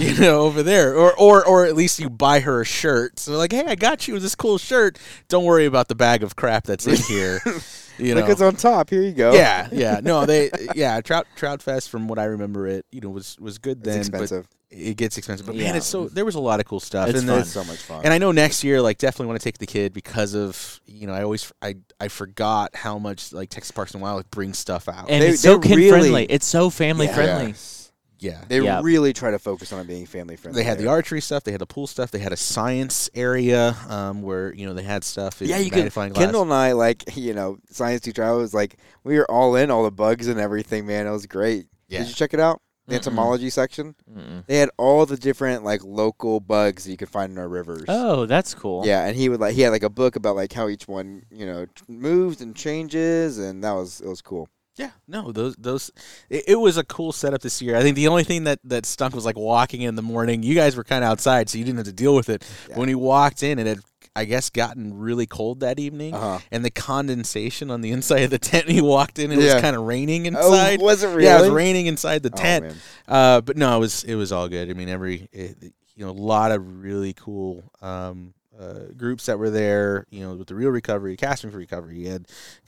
you know, over there, or or or at least you buy her a shirt. So like, hey, I got you this cool shirt. Don't worry about the bag of crap that's in here. You know, Look, it's on top. Here you go. yeah, yeah. No, they yeah, Trout Trout Fest from what I remember it, you know, was was good it's then, expensive. But it gets expensive. But Yeah. man, it's so there was a lot of cool stuff. It's and fun. the- so much fun. and I know next year, like, definitely want to take the kid because of you know I always I I forgot how much like Texas Parks and Wildlife brings stuff out. And They- it's so they kid really- friendly. It's so family Yeah. friendly. Yes. yeah, They Yeah. really try to focus on it being family friendly. they had the there. archery stuff, they had the pool stuff, they had a science area um, where you know they had stuff. in Yeah, you could. magnifying glass. Kendall and I, like, you know, science teacher. I was like, we were all in all the bugs and everything. Man, it was great. Yeah. Did you check it out? The Mm-mm. entomology section. Mm-mm. They had all the different like local bugs that you could find in our rivers. Oh, that's cool. Yeah, and he would like he had like a book about like how each one you know t- moves and changes, and that was it was cool. Yeah, no, those those it, it was a cool setup this year. I think the only thing that that stunk was like walking in the morning. You guys were kind of outside, so you didn't have to deal with it. Yeah. When you walked in, and it had I guess gotten really cold that evening, Uh huh. and the condensation on the inside of the tent. You walked in, it Yeah. was kind of raining Oh, inside. was it really? Yeah, it was raining inside the Oh, tent. man. Uh, but no, it was it was all good. I mean, every it, you know, a lot of really cool um, uh, groups that were there. You know, with the real recovery, casting for recovery. You had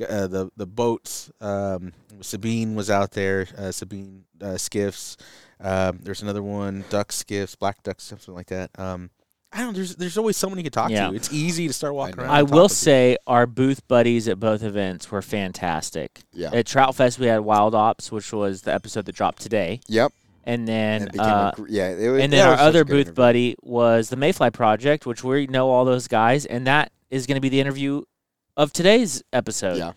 uh, the the boats. Um, Sabine was out there. Uh, Sabine uh, skiffs. Um, there's another one, duck skiffs, black duck something like that. Um, I don't. There's there's always someone you can talk Yeah. to. It's easy to start walking know. around. I will with people. say our booth buddies at both events were fantastic. Yeah. At Trout Fest, we had Wild Ops, which was the episode that dropped today, Yep. and And then it uh, a, yeah. It was, and that then our was other booth interview. buddy was the Mayfly Project, which we know all those guys, and that is going to be the interview of today's episode. Yeah.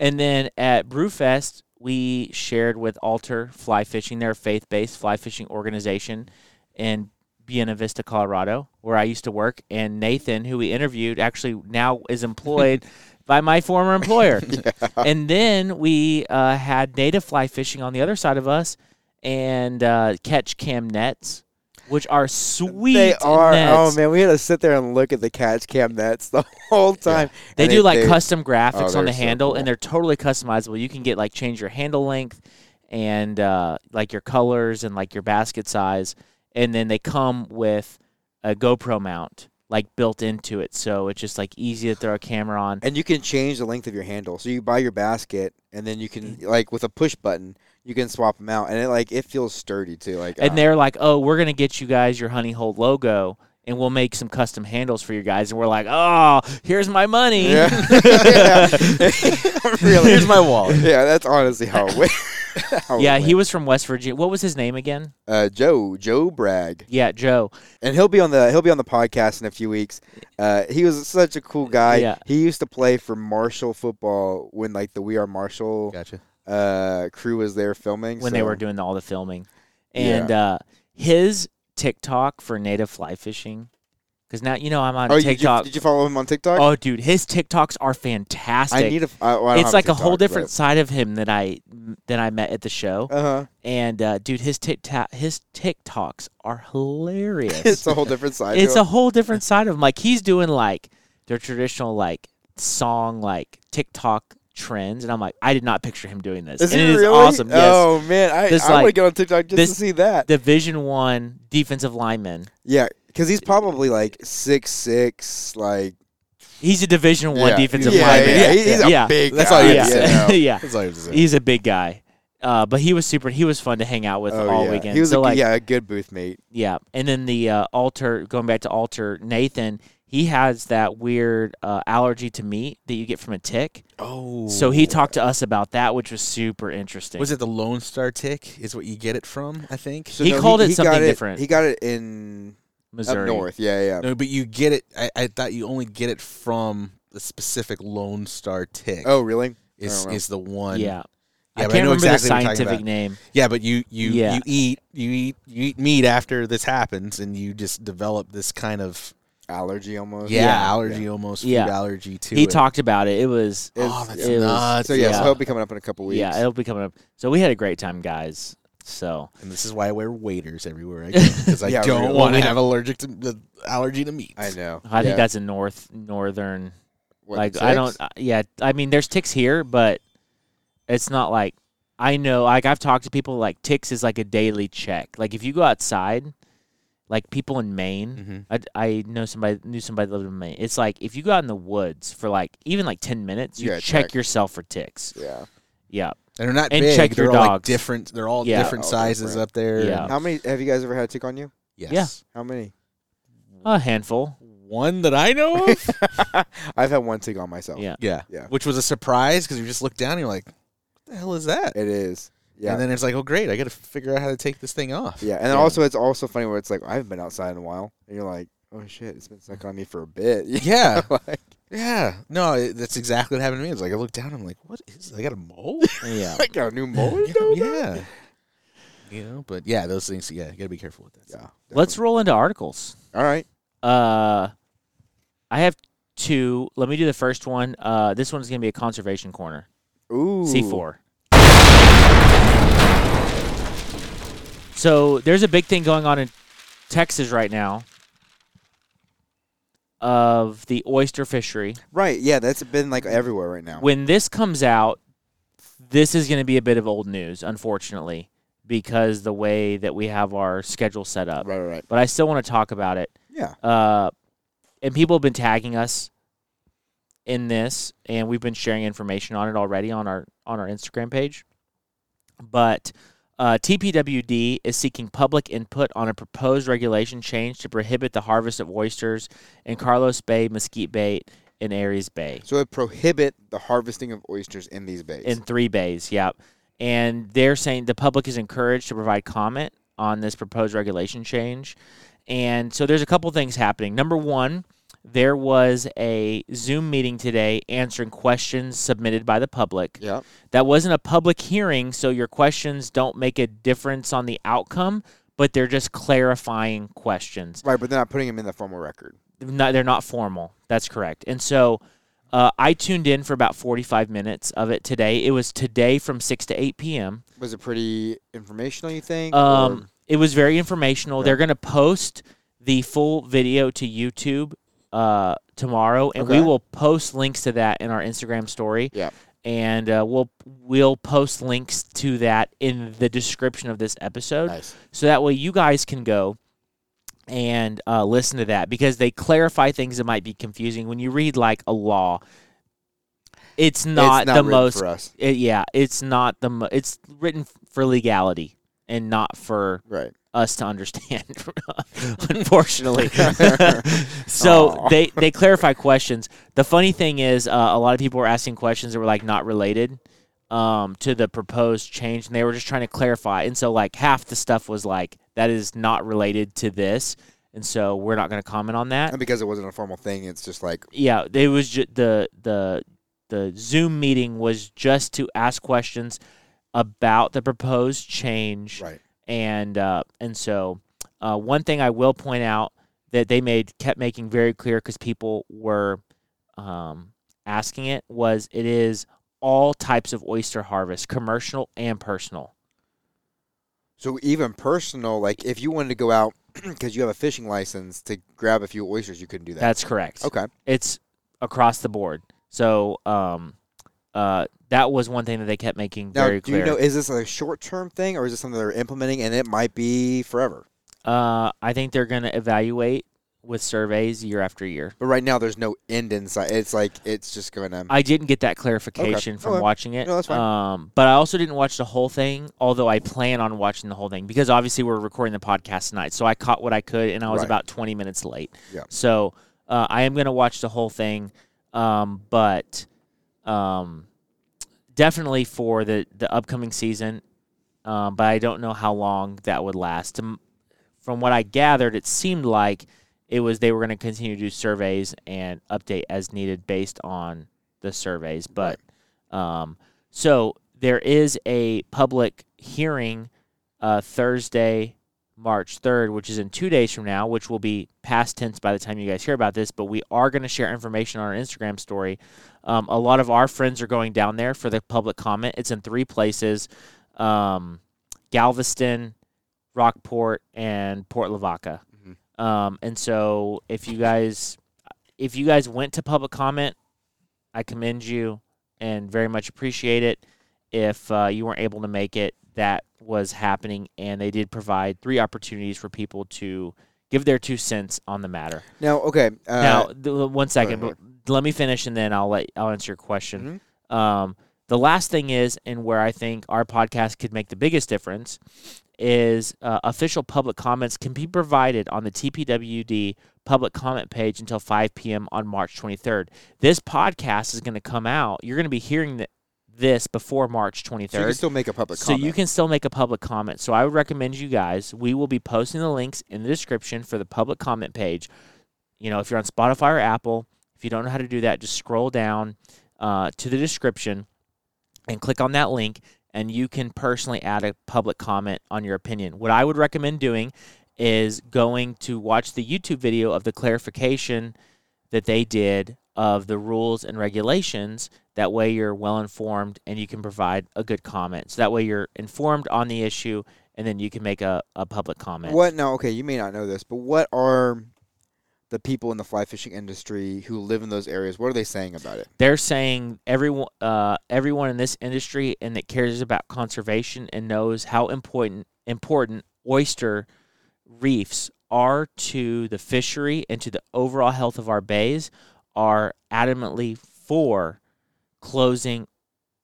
And then at Brewfest, we shared with Alter Fly Fishing, their faith-based fly fishing organization in Buena Vista, Colorado, where I used to work. And Nathan, who we interviewed, actually now is employed by my former employer. And then we uh, had native fly fishing on the other side of us, and uh, catch cam nets, which are sweet. They are. nets. Oh man, we had to sit there and look at the catch cam nets the whole time. They And do like they- custom graphics oh, on the so handle, cool. and they're totally customizable. You can get like change your handle length and uh, like your colors and like your basket size, and then they come with a GoPro mount like built into it, so it's just like easy to throw a camera on. And you can change the length of your handle. So you buy your basket, and then you can like with a push button, you can swap them out, and it like it feels sturdy too. Like And uh, they're like, "Oh, we're gonna get you guys your Honey Hole logo." And we'll make some custom handles for you guys, and we're like, "Oh, here's my money." Yeah. Yeah. really. Here's my wallet. Yeah, that's honestly how it went. how it yeah, he was from West Virginia. What was his name again? uh, Joe Joe Bragg, Yeah, Joe. and he'll be on the he'll be on the podcast in a few weeks. Uh, he was such a cool guy. Yeah. He used to play for Marshall football when like the We Are Marshall Gotcha. uh, crew was there filming. when they were doing all the filming. And uh, his TikTok for native fly fishing, because now you know I'm on Oh, did you, TikTok. did you follow him on TikTok? oh, dude, his TikToks are fantastic. I need a. I, well, I it's like a whole TikTok, different side of him that I that I met at the show. Uh huh. And uh, dude, his TikTok his TikToks are hilarious. it's a whole different side. it's a whole different side of him. Like he's doing like their traditional like song like TikTok trends, and I'm like, I did not picture him doing this. This is and it it is really? awesome. Yes. Oh man, I, This, I want to like, get on TikTok just to see that. Division One defensive lineman. yeah, because he's probably like six six, like He's a Division One yeah. defensive yeah, lineman. Yeah, he- he's a Yeah. big. That's guy, all you yeah, have to yeah. That's all you have to say. He's a big guy. Uh, but he was super. He was fun to hang out with Oh, all yeah. weekend. He was so a, like, yeah, a good booth mate. Yeah, and then the uh, alter going back to alter Nathan, he has that weird uh, allergy to meat that you get from a tick. oh. So he talked to us about that, which was super interesting. Was it the Lone Star tick? Is what you get it from? I think. So He no, called it got something different. He got it in Missouri? up north. Yeah, yeah. No, but you get it. I, I thought you only get it from the specific Lone Star tick. Oh, really? is is the one? Yeah. Yeah, I but can't know remember exactly the what you're talking scientific name. Yeah, but you you Yeah. you eat you eat you eat meat after this happens, and you just develop this kind of Allergy almost. yeah, Yeah. allergy, almost food Yeah. allergy too. He it. talked about it. It was. Oh, that's it was- So yeah, Yeah. so he'll be coming up in a couple weeks. Yeah, it'll be coming up. So we had a great time, guys. So and this is why I wear waders everywhere I go because I Yeah, don't really. want to have allergic to the allergy to meat. I know. I think that's a north northern. What, like I don't. uh, Yeah, I mean, there's ticks here, but it's not like I know. Like I've talked to people. Like ticks is like a daily check. Like if you go outside, like people in Maine. Mhm. I, I know somebody knew somebody that lived in Maine. It's like if you go out in the woods for like even like ten minutes, you Yeah, check check. yourself for ticks. Yeah. Yeah, And they're not And big. check they're your all like different. They're all Yeah. different All sizes different. up there. Yeah. How many have you guys ever had a tick on you? Yes. How many? a handful. One that I know of. I've had one tick on myself. Yeah. yeah. Yeah. Which was a surprise because you just look down and you're like, what the hell is that? It is. Yeah. And then it's like, oh, great. I got to figure out how to take this thing off. yeah. And Yeah. also it's also funny where it's like I haven't been outside in a while, and you're like, oh shit, it's been stuck on me for a bit. Yeah. like, Yeah. No, it, that's exactly what happened to me. It's like I look down. I'm like, what is? I got a mole. Yeah. I got a new mole. yeah. You know, but yeah, those things. Yeah, you got to be careful with that. Yeah. Let's roll into articles. All right. Uh, I have two. Let me do the first one. Uh, this one's gonna be a conservation corner. Ooh. C four. So there's a big thing going on in Texas right now of the oyster fishery. Right. Yeah. That's been like everywhere right now. When this comes out, this is going to be a bit of old news, unfortunately, because the way that we have our schedule set up. Right. Right. Right. But I still want to talk about it. Yeah. Uh, and people have been tagging us in this, and we've been sharing information on it already on our on our Instagram page. But Uh, TPWD is seeking public input on a proposed regulation change to prohibit the harvest of oysters in Carlos Bay, Mesquite Bay, and Ayres Bay. So it prohibit the harvesting of oysters in these bays. In three bays, yep. And they're saying the public is encouraged to provide comment on this proposed regulation change. And so there's a couple things happening. Number one, there was a Zoom meeting today answering questions submitted by the public. yeah. That wasn't a public hearing, so your questions don't make a difference on the outcome, but they're just clarifying questions. Right, but they're not putting them in the formal record. Not, they're not formal. That's correct. And so uh, I tuned in for about 45 minutes of it today. It was today from 6 to 8 p.m. Was it pretty informational, you think? Um, it was very informational. Right. They're going to post the full video to YouTube uh, tomorrow, and we will post links to that in our Instagram story. Yeah. And uh, we'll we'll post links to that in the description of this episode, nice. so that way you guys can go and uh, listen to that because they clarify things that might be confusing when you read like a law. It's not, it's not the most it, yeah, it's not the mo- it's written for legality and not for Right. Us to understand unfortunately. so Aw. they they clarify questions. The funny thing is uh, a lot of people were asking questions that were like not related um, to the proposed change and they were just trying to clarify. And so like half the stuff was like that is not related to this. And so we're not going to comment on that And because it wasn't a formal thing, it's just like yeah, it was ju- the the the Zoom meeting was just to ask questions about the proposed change, right. And uh, and so uh, one thing I will point out that they made kept making very clear because people were um, asking it was it is all types of oyster harvest, commercial and personal. So even personal, like if you wanted to go out because you have a fishing license to grab a few oysters, you couldn't do that. That's correct. okay. It's across the board. So um, uh, that was one thing that they kept making Now, very do you know is this a short term thing or is this something they're implementing and it might be forever? Uh, I think they're going to evaluate with surveys year after year. But right now, there's no end in sight. It's like it's just going to. I didn't get that clarification from Okay. watching it. No, that's fine. Um, but I also didn't watch the whole thing, although I plan on watching the whole thing because obviously we're recording the podcast tonight. So I caught what I could, and I was Right. about 20 minutes late. Yeah. So uh, I am going to watch the whole thing, um, but um, definitely for the the upcoming season. Um, but I don't know how long that would last. From what I gathered, it seemed like it was they were going to continue to do surveys and update as needed based on the surveys. But um, so there is a public hearing uh, Thursday, March 3rd, which is in two days from now, which will be past tense by the time you guys hear about this. But we are going to share information on our Instagram story. Um, a lot of our friends are going down there for the public comment. It's in three places um, Galveston, Rockport, and Port Lavaca. Mhm. Um, and so if you guys if you guys went to public comment, I commend you and very much appreciate it. If uh, you weren't able to make it, that was happening, and they did provide three opportunities for people to give their two cents on the matter. Now, okay. Uh, now, th- one second, let me finish, and then I'll let I'll answer your question. mhm. Um, the last thing is, and where I think our podcast could make the biggest difference, is uh, official public comments can be provided on the TPWD public comment page until 5 p.m. on March 23rd. This podcast is going to come out. You're going to be hearing th- this before March 23rd. so you can still make a public So comment. you can still make a public comment. So I would recommend you guys. We will be posting the links in the description for the public comment page. You know, if you're on Spotify or Apple, if you don't know how to do that, just scroll down uh, to the description and click on that link, and you can personally add a public comment on your opinion. What I would recommend doing is going to watch the YouTube video of the clarification that they did of the rules and regulations. That way, you're well informed and you can provide a good comment. So that way, you're informed on the issue, and then you can make a, a public comment. What now? Okay, you may not know this, but what are the people in the fly fishing industry who live in those areas? What are they saying about it? they're saying everyone uh, everyone in this industry and that cares about conservation and knows how important important oyster reefs are to the fishery and to the overall health of our bays are adamantly for closing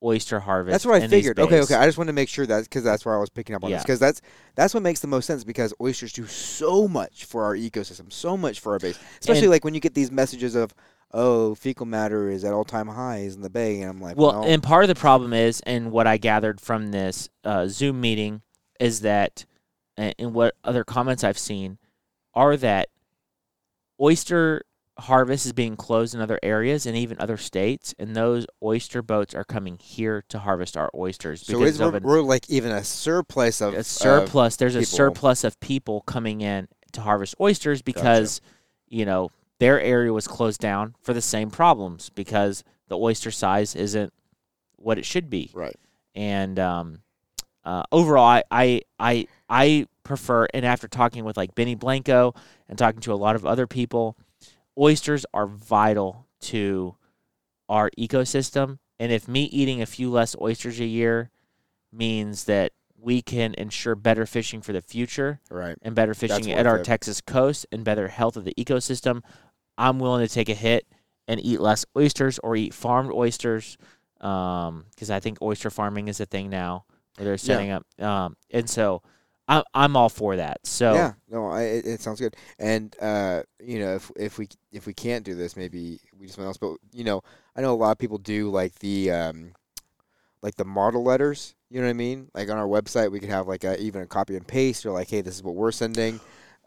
oyster harvest. That's what I figured. Okay, okay. I just wanted to make sure that because that's where I was picking up on this Yeah. because that's that's what makes the most sense because oysters do so much for our ecosystem, so much for our base. Especially And- like when you get these messages of, "Oh, fecal matter is at all time highs in the bay," and I'm like, Well, "Well, and part of the problem is, and what I gathered from this uh, Zoom meeting is that, and what other comments I've seen, are that oyster harvest is being closed in other areas and even other states, and those oyster boats are coming here to harvest our oysters so we're, an- we're like even a surplus of a of- surplus. There's a surplus of people coming in to harvest oysters because, you know, their area was closed down for the same problems because the oyster size isn't what it should be. right. And um, uh, overall, I, I I I prefer. And after talking with like Benny Blanco and talking to a lot of other people, oysters are vital to our ecosystem. And if me eating a few less oysters a year means that we can ensure better fishing for the future Right. and better fishing at our it. Texas coast and better health of the ecosystem, I'm willing to take a hit and eat less oysters or eat farmed oysters because I think oyster farming is a thing now where they're setting up. Um, and so I, I'm all for that. So Yeah. No, I, it, it sounds good. And uh, you know, if if we if we can't do this, maybe we just something else. But you know, I know a lot of people do like the um, like the model letters. You know what I mean? Like on our website, we could have like a, even a copy and paste, or like, hey, this is what we're sending.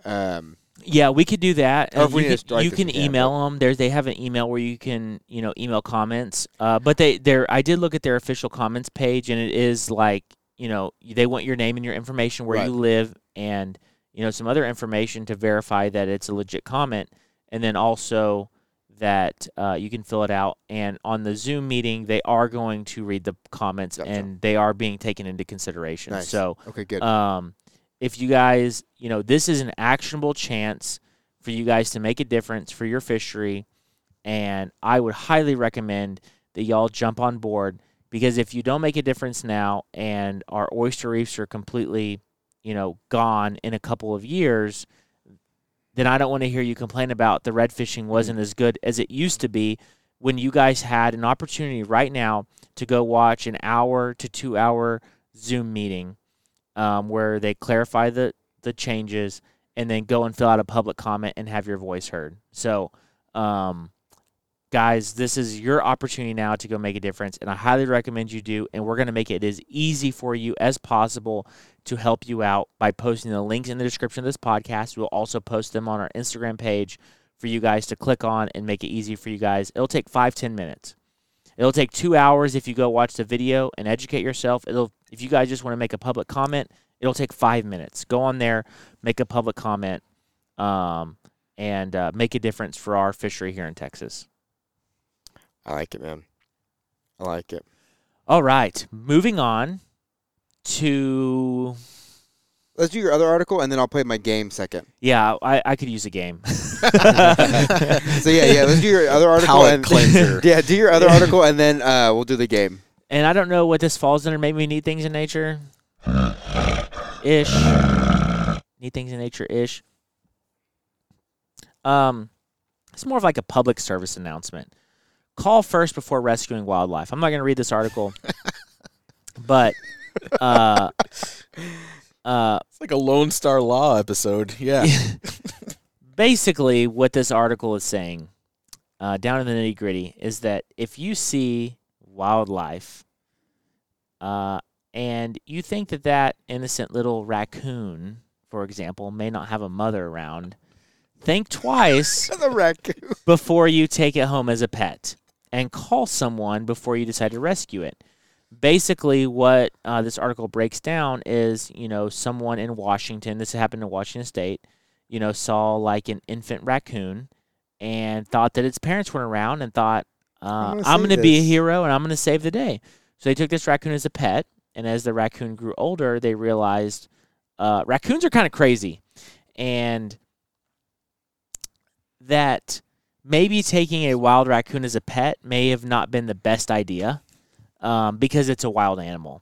Um, Yeah, we could do that. Or Uh, if we you can, you can email them. There's they have an email where you can you know email comments. Uh, but they they're I did look at their official comments page and it is like you know they want your name and your information where Right. you live and you know some other information to verify that it's a legit comment and then also that uh, you can fill it out and on the Zoom meeting they are going to read the comments Gotcha. and they are being taken into consideration. Nice. So okay, good. um, if you guys, you know, this is an actionable chance for you guys to make a difference for your fishery, and I would highly recommend that y'all jump on board because if you don't make a difference now and our oyster reefs are completely, you know, gone in a couple of years, then I don't want to hear you complain about the red fishing wasn't as good as it used to be when you guys had an opportunity right now to go watch an hour to two hour Zoom meeting um, where they clarify the, the changes and then go and fill out a public comment and have your voice heard. So, um, guys, this is your opportunity now to go make a difference, and I highly recommend you do. And we're going to make it as easy for you as possible to help you out by posting the links in the description of this podcast. We'll also post them on our Instagram page for you guys to click on and make it easy for you guys. It'll take five, ten minutes. It'll take two hours if you go watch the video and educate yourself. It'll if you guys just want to make a public comment, it'll take five minutes. Go on there, make a public comment, um, and uh, make a difference for our fishery here in Texas. I like it, man. I like it. All right, moving on to Let's do your other article, and then I'll play my game second. yeah, I, I could use a game. so yeah, yeah. Let's do your other article. Palate and, cleanser. yeah, do your other article, and then uh, we'll do the game. and I don't know what this falls under. Maybe we need things in nature, ish. Need things in nature, ish. Um, it's more of like a public service announcement. Call first before rescuing wildlife. I'm not going to read this article, but uh, uh, It's like a Lone Star Law episode. Yeah. basically what this article is saying uh, down in the nitty gritty is that if you see wildlife uh, and you think that that innocent little raccoon for example may not have a mother around think twice the raccoon. before you take it home as a pet and call someone before you decide to rescue it. Basically, what uh, this article breaks down is, you know, someone in Washington, this happened in Washington State, you know, saw like an infant raccoon and thought that its parents weren't around and thought, uh, I'm going to be a hero and I'm going to save the day. So they took this raccoon as a pet. And as the raccoon grew older, they realized uh, raccoons are kind of crazy. And that maybe taking a wild raccoon as a pet may have not been the best idea um, because it's a wild animal.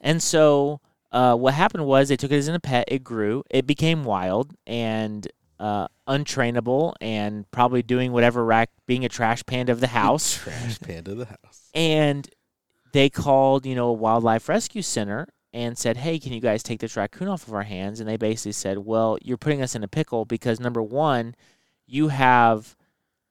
And so uh, what happened was they took it as a pet, it grew, it became wild and uh, untrainable and probably doing whatever rack being a trash panda of the house. Trash panda of the house. and they called, you know, a wildlife rescue center and said, "Hey, can you guys take this raccoon off of our hands?" And they basically said, "Well, you're putting us in a pickle because number one, you have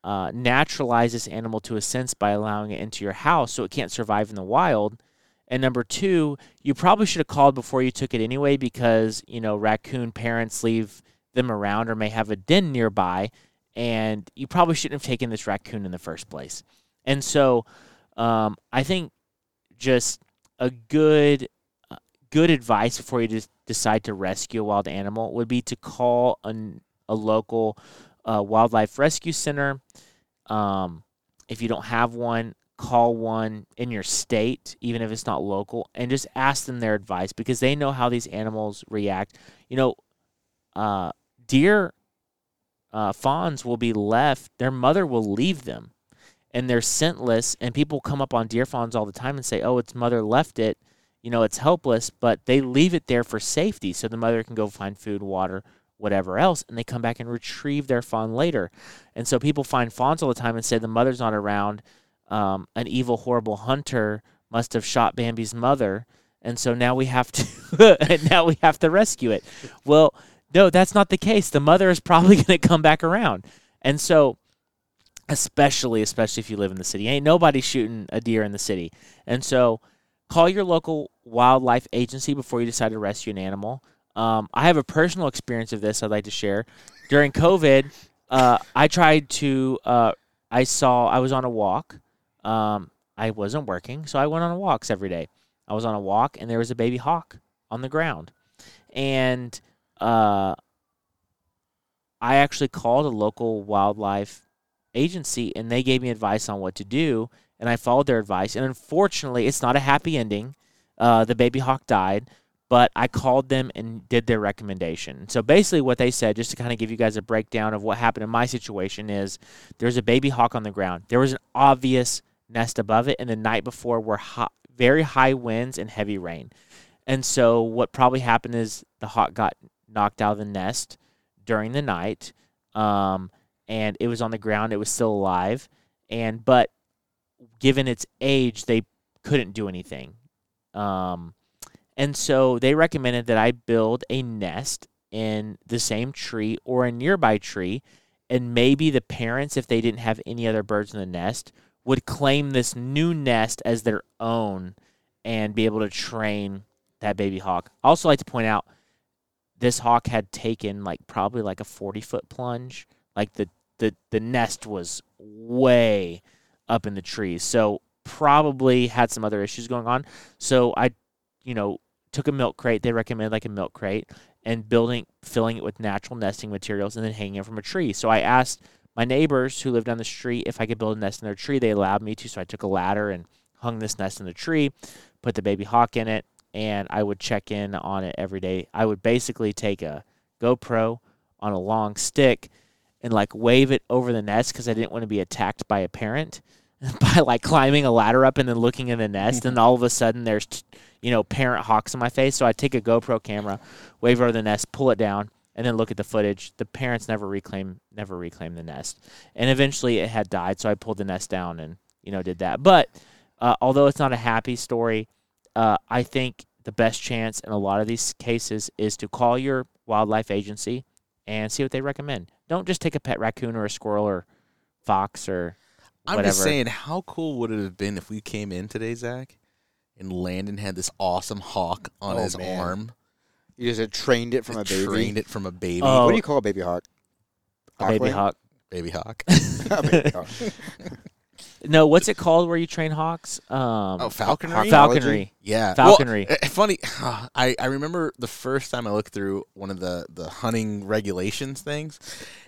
uh, naturalized this animal to a sense by allowing it into your house, so it can't survive in the wild." And number two, you probably should have called before you took it anyway, because you know raccoon parents leave them around or may have a den nearby, and you probably shouldn't have taken this raccoon in the first place. And so, um, I think just a good uh, good advice before you just decide to rescue a wild animal would be to call an, a local uh, wildlife rescue center. Um, if you don't have one, call one in your state, even if it's not local, and just ask them their advice because they know how these animals react. You know, uh, deer uh, fawns will be left, their mother will leave them and they're scentless and people come up on deer fawns all the time and say oh its mother left it you know it's helpless but they leave it there for safety so the mother can go find food water whatever else and they come back and retrieve their fawn later and so people find fawns all the time and say the mother's not around um, an evil horrible hunter must have shot bambi's mother and so now we have to now we have to rescue it well no that's not the case the mother is probably going to come back around and so especially especially if you live in the city. Ain't nobody shooting a deer in the city. And so call your local wildlife agency before you decide to rescue an animal. Um, I have a personal experience of this I'd like to share. During COVID, uh, I tried to, uh, I saw, I was on a walk. Um, I wasn't working, so I went on walks every day. I was on a walk and there was a baby hawk on the ground. And uh, I actually called a local wildlife agency and they gave me advice on what to do and I followed their advice. And unfortunately, it's not a happy ending. Uh, the baby hawk died, but I called them and did their recommendation. So basically, what they said, just to kind of give you guys a breakdown of what happened in my situation, is there's a baby hawk on the ground. There was an obvious nest above it, and the night before were hot, very high winds and heavy rain. And so, what probably happened is the hawk got knocked out of the nest during the night. Um, and it was on the ground. It was still alive, and but given its age, they couldn't do anything. Um, and so they recommended that I build a nest in the same tree or a nearby tree, and maybe the parents, if they didn't have any other birds in the nest, would claim this new nest as their own and be able to train that baby hawk. I also like to point out this hawk had taken like probably like a 40 foot plunge. Like the the the nest was way up in the trees. So probably had some other issues going on. So I, you know, took a milk crate. They recommended like a milk crate and building, filling it with natural nesting materials and then hanging it from a tree. So I asked my neighbors who lived down the street if I could build a nest in their tree. They allowed me to. So I took a ladder and hung this nest in the tree, put the baby hawk in it, and I would check in on it every day. I would basically take a GoPro on a long stick and like wave it over the nest because I didn't want to be attacked by a parent by like climbing a ladder up and then looking in the nest, and all of a sudden there's you know parent hawks in my face. So I take a GoPro camera, wave over the nest, pull it down, and then look at the footage. The parents never reclaim never reclaimed the nest, and eventually it had died. So I pulled the nest down and you know did that. But uh, although it's not a happy story, uh, I think the best chance in a lot of these cases is to call your wildlife agency and see what they recommend. Don't just take a pet raccoon or a squirrel or fox or whatever. I'm just saying, how cool would it have been if we came in today, Zach, and Landon had this awesome hawk on Oh, his man. arm? You just had trained it from a baby. Trained it from a baby. Oh. What do oh. you call a baby hawk? a baby hawk. Baby hawk. Baby hawk. No, what's it called where you train hawks? Um, oh, falconry. falconry. Yeah, Falconry. Well, funny. I, I remember the first time I looked through one of the, the hunting regulations things,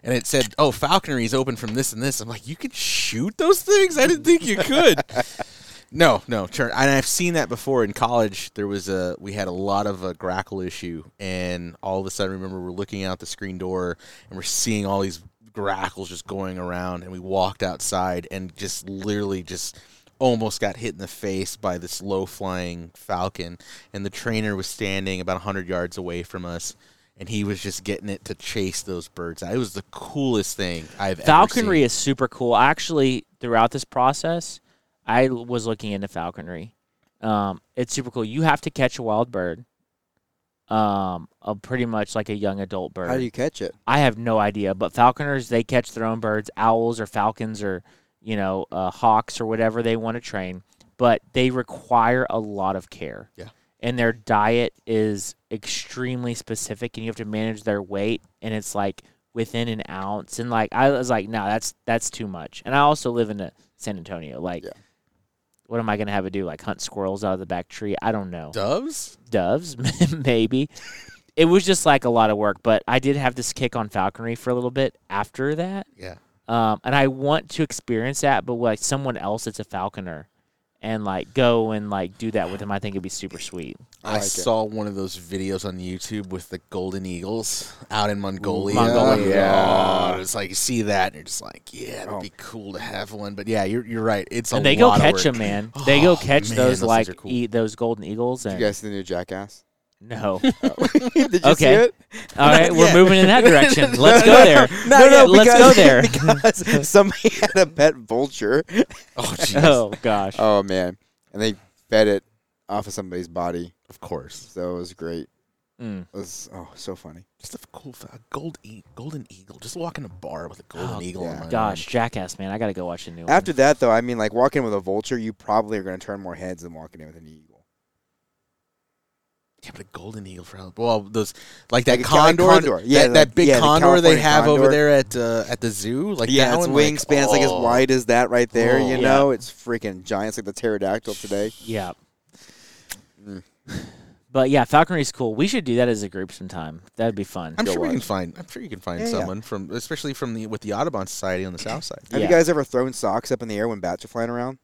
and it said, "Oh, falconry is open from this and this." I'm like, "You can shoot those things? I didn't think you could." no, no, sure. And I've seen that before in college. There was a we had a lot of a grackle issue, and all of a sudden, I remember we're looking out the screen door and we're seeing all these grackles just going around, and we walked outside and just literally just almost got hit in the face by this low flying falcon and the trainer was standing about 100 yards away from us and he was just getting it to chase those birds it was the coolest thing i've ever falconry is super cool. Actually, throughout this process, I was looking into falconry, Um, it's super cool. You have to catch a wild bird. Um, a pretty much like a young adult bird. How do you catch it? I have no idea, but falconers they catch their own birds, owls or falcons or you know uh, hawks or whatever they want to train, but they require a lot of care. Yeah. and their diet is extremely specific, and you have to manage their weight, and it's like within an ounce, and like I was like, no, that's that's too much. And I also live in uh, San Antonio, like. Yeah. What am I gonna have to do? Like hunt squirrels out of the back tree? I don't know Doves? doves, maybe. It was just like a lot of work, but I did have this kick on falconry for a little bit after that. Yeah. Um, and I want to experience that, but like someone else that's a falconer and like go and like do that with him, I think it'd be super sweet. I, like it. saw one of those videos on YouTube with the golden eagles out in Mongolia. Mongolia. Oh, yeah. Oh, it's like you see that and you're just like, yeah, it'd Oh. be cool to have one. But yeah, you're you're right. It's and a they go lot of catch them, man. They go Oh, catch man, those those like things cool. eat those golden eagles. Did you guys see the new Jackass? No, Did you see Okay. it? all right, we're Yeah. moving in that direction. Let's No, go no, there. No, Yeah, no, let's because, go there. because somebody had a pet vulture. Oh, jeez. oh gosh, Oh man, and they fed it off of somebody's body, Of course. so it was great. Mm. It was oh so funny. Just a cool fa- gold e- golden eagle. Just walk in a bar with a golden Oh, eagle. in yeah. my gosh, arm. jackass, man! I gotta go watch the new one. After that, though, I mean, like walking with a vulture, you probably are going to turn more heads than walking in with an eagle. Yeah, but a golden eagle for help. Well, those like that Like condor, condor. that- Yeah, that, like- big yeah, the condor they California have over there at uh, at the zoo. Like yeah, that its one, like, wingspan's like, as oh. wide as that right there. Oh. you Yeah. know, it's freaking giant. It's like the pterodactyl today. Yeah. Mm. But yeah, falconry's cool. We should do that as a group sometime. That'd be fun. I'm Go sure we can find. I'm sure you can find Yeah, yeah. someone from, especially from the with the Audubon Society on the south side. Have Yeah. you guys ever thrown socks up in the air when bats are flying around?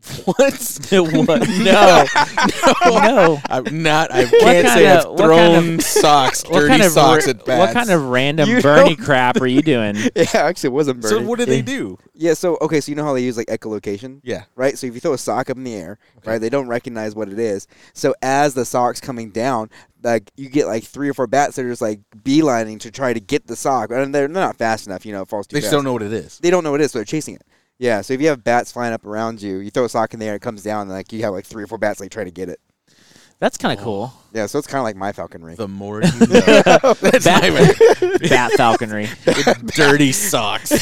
what? What? No. no. no. I'm not. I can't say kinda- I've what thrown kind of- socks, What dirty kind of socks ra- at bats. What kind of random You Bernie don't- crap are you doing? yeah, actually, it wasn't Bernie. So Bernie. what did they do? yeah, so okay, so you know how they use like echolocation, Yeah. right? So if you throw a sock up in the air, Okay. right, they don't recognize what it is. So as the sock's coming down, like you get like three or four bats that are just like beelining to try to get the sock, and they're, they're not fast enough. You know, it falls too They just fast. don't know what it is. They don't know what it is, so they're chasing it. Yeah, so if you have bats flying up around you, you throw a sock in the air, and it comes down, and like you have like three or four bats like trying to get it. That's kind of oh. cool. Yeah, so it's kind of like my falconry. The more you know. That's my Bat falconry. dirty socks.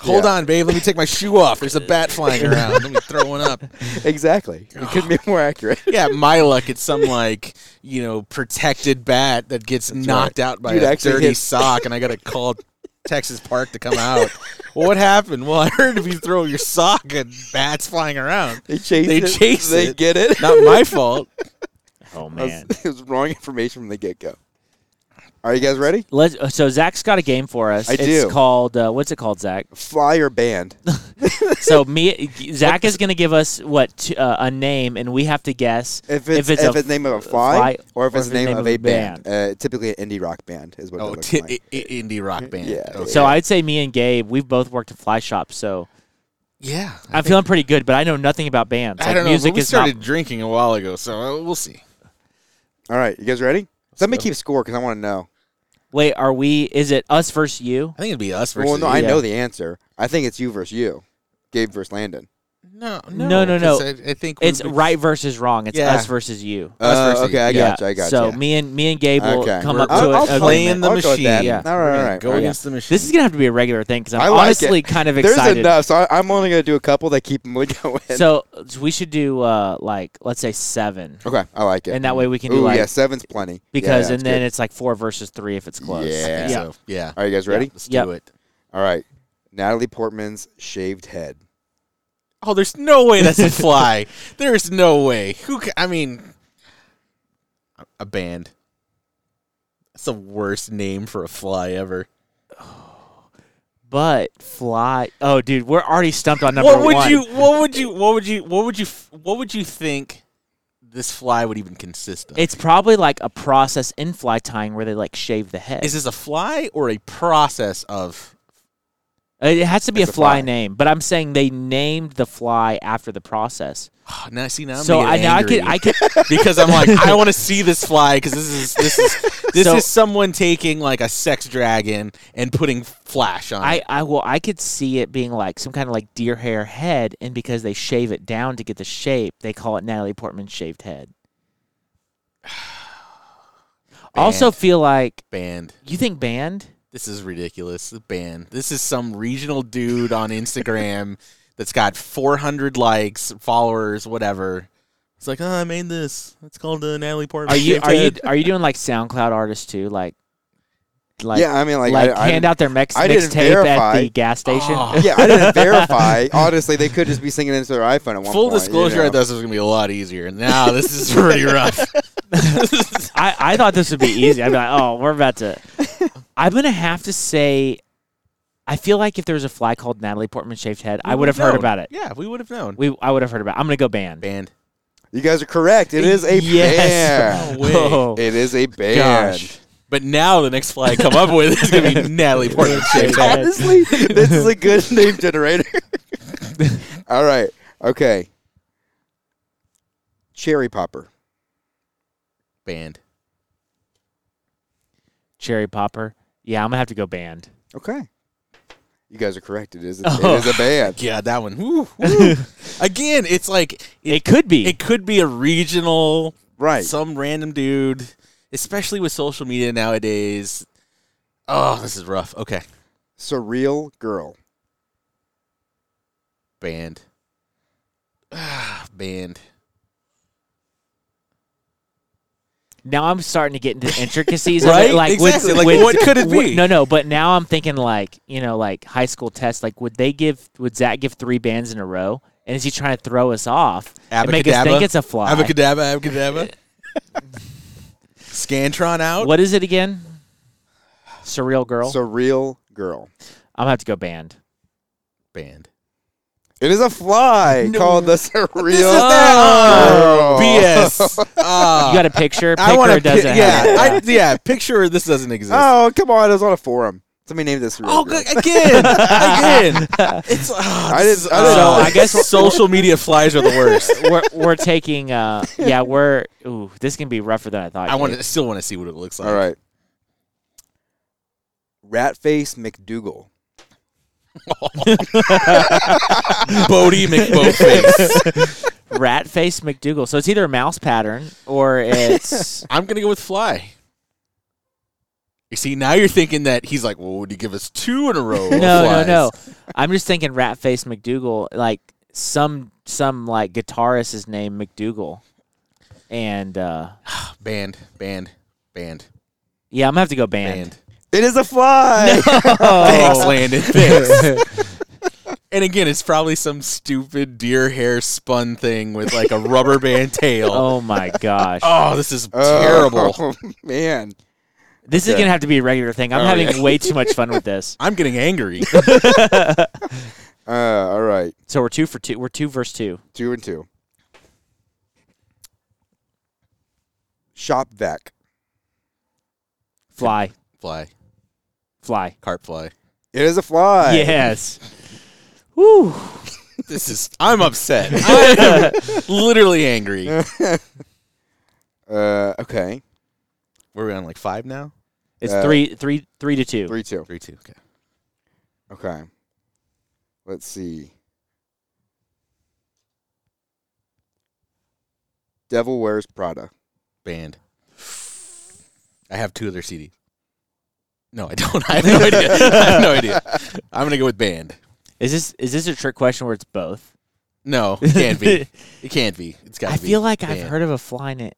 Hold Yeah. on, babe. Let me take my shoe off. There's a bat flying around. Let me throw one up. exactly. It couldn't be more accurate. Yeah, my luck. It's some like you know protected bat that gets That's knocked out by You'd a actually dirty hit- sock, and I got to call Texas Park to come out. well, what happened? Well, I heard if you throw your sock, and bats flying around. They chase They it. chase They it. get it. Not my fault. Oh That was- man. it was wrong information from the get go. Are you guys ready? Let's. uh, So Zach's got a game for us. I it's do. called. Uh, what's it called, Zach? Fly or band? So me, Zach is going to give us what t- uh, a name, and we have to guess If it's If if it's it's, a name of a fly, fly, or if or it's the name, of a band. band. Uh, typically, an indie rock band is what Oh, it looks t- like. i- i- indie rock band. Yeah, Okay. So I'd say me and Gabe, we've both worked at fly shops, so yeah, I'm feeling pretty good. But I know nothing about bands. I Like, don't know. Music but we started not. drinking a while ago, so uh, we'll see. All right, you guys ready? Somebody go. keep score because I want to know. Wait, are we? Is it us versus you? I think it'd be us versus. Well, no, you. I yeah. know the answer. I think it's you versus you, Gabe versus Landon. No, No, no, no! I, I think we- It's right versus wrong. It's Yeah. us versus you. Us Uh, versus okay, I you. got you. I got so me and me and Gabe will Okay. come We're- up to I'll, a, I'll play playing the I'll go with that. machine. Yeah. All We're all gonna. Go against the machine. This is gonna have to be a regular thing because I'm I like honestly it. kind of excited. There's excited. enough, so I, I'm only gonna do a couple that keep them going. So, so we should do uh like let's say seven, okay, I like it. and that way we can do like yeah, seven's plenty. because yeah, and then good. it's like four versus three if it's close. Yeah. yeah. So, yeah. All right, you guys ready? Let's do it. All right. Natalie Portman's shaved head. Oh, there's no way that's a fly. there's no way. Who? Ca- I mean, a band. That's the worst name for a fly ever. But fly. Oh, dude, we're already stumped on number what would one. you? What would you? What would you? What would you? What would you think this fly would even consist of? It's probably like a process in fly tying where they like shave the head. Is this a fly or a process of? Uh, it has to be a a fly, fly. name, but I'm saying they named the fly after the process. now see now I'm so I now I could I could because I'm like I want to see this fly because this is this is this So- is someone taking like a Sex Dungeon and putting flash on I, it. I well I could see it being like some kind of like deer hair head, and because they shave it down to get the shape, they call it Natalie Portman shaved head. also feel like band. you think banned. This is ridiculous. Banned. This is some regional dude on Instagram that's got 400 likes, followers, whatever. It's like, oh, I made this. It's called uh, Natalie Portman. Are you are you are you doing like SoundCloud artists too? Like like yeah, I mean, like, like, I, I hand out their mix mixtape at the gas station. Oh. yeah, I didn't verify. Honestly, they could just be singing into their iPhone at one Full point. disclosure, you know? I thought this was gonna be a lot easier. Now this is pretty rough. I, I thought this would be easy. I'd be like, oh, we're about to. I'm gonna have to say, I feel like if there was a fly called Natalie Portman shaved head, I We would have would've heard known. about it. Yeah, we would have known. We I would have heard about. it. I'm gonna go band. Banned. You guys are correct. It is a Yes. band. No. It is a band. gosh. But now the next fly I come up with is gonna be Natalie Portman shaved head. Honestly, this is a good name generator. All right. Okay. Cherry popper. Band. Cherry popper. Yeah, I'm gonna have to go band. Okay. You guys are correct. It is. A, Oh. It is a band. Yeah, that one. Woo, woo. Again, it's like It, it, could be. it could be a regional Right. some random dude, especially with social media nowadays. Oh, this is rough. Okay, Surreal girl. banned. Ah, banned. Now I'm starting to get into the intricacies of Right? it. Like Exactly. With, Like, with- what could it with- be? no, no. But now I'm thinking like you know like high school tests. Like would they give? Would Zach give three bands in a row? And is he trying to throw us off and make us Abacadabra. think it's a fly? Abacadabra, abacadabra. Scantron out. What is it again? Surreal girl. Surreal girl. I'm gonna have to go band. Banned. It is a fly called the surreal This is Oh, BS. Ah. You got a picture? Pick I want it doesn't to. Yeah. I, yeah. Picture this doesn't exist. Oh, come on. It was on a forum. Somebody named this surreal Oh, girl. good- again, again. It's. Oh, I this didn't- is- I didn't- oh, So I guess- social media flies are the worst. we're we're taking uh yeah we're ooh this can be rougher than I thought. I want Gabe. to still want to see what it looks like. All right. Ratface McDougal. Boaty McBoatface. rat face McDougal. So it's either a mouse pattern or it's I'm gonna go with fly. You see, now you're thinking that he's like, well, would he give us two in a row? no no no. I'm just thinking rat face McDougal like some some like guitarist is named McDougal, and uh Band, band, band, yeah I'm gonna have to go band. band. It is a fly. Thanks, Oh. Landon. Thanks. and again, it's probably some stupid deer hair spun thing with like a rubber band tail. oh my gosh. Oh, this is terrible. Oh, terrible. This man. is okay. gonna have to be a regular thing. I'm Oh, having yeah. way too much fun with this. I'm getting angry. Uh, all right. So we're two for two. We're two versus two. Two and two. Shop vac. Fly, fly, fly. carp fly. It is a fly. Yes. Woo. This is. I'm upset. I am literally angry. Uh, okay. We're on like five now. It's Uh, three, three, three to two. Three two. Three, two. Okay. Okay. Let's see. Devil Wears Prada. Band. I have two of their CDs. No, I don't. I have no idea. I have no idea. I'm gonna go with band. Is this is this a trick question where it's both? No, it can't be. It can't be. It's got. I be I feel like I've band. heard of a fly in it.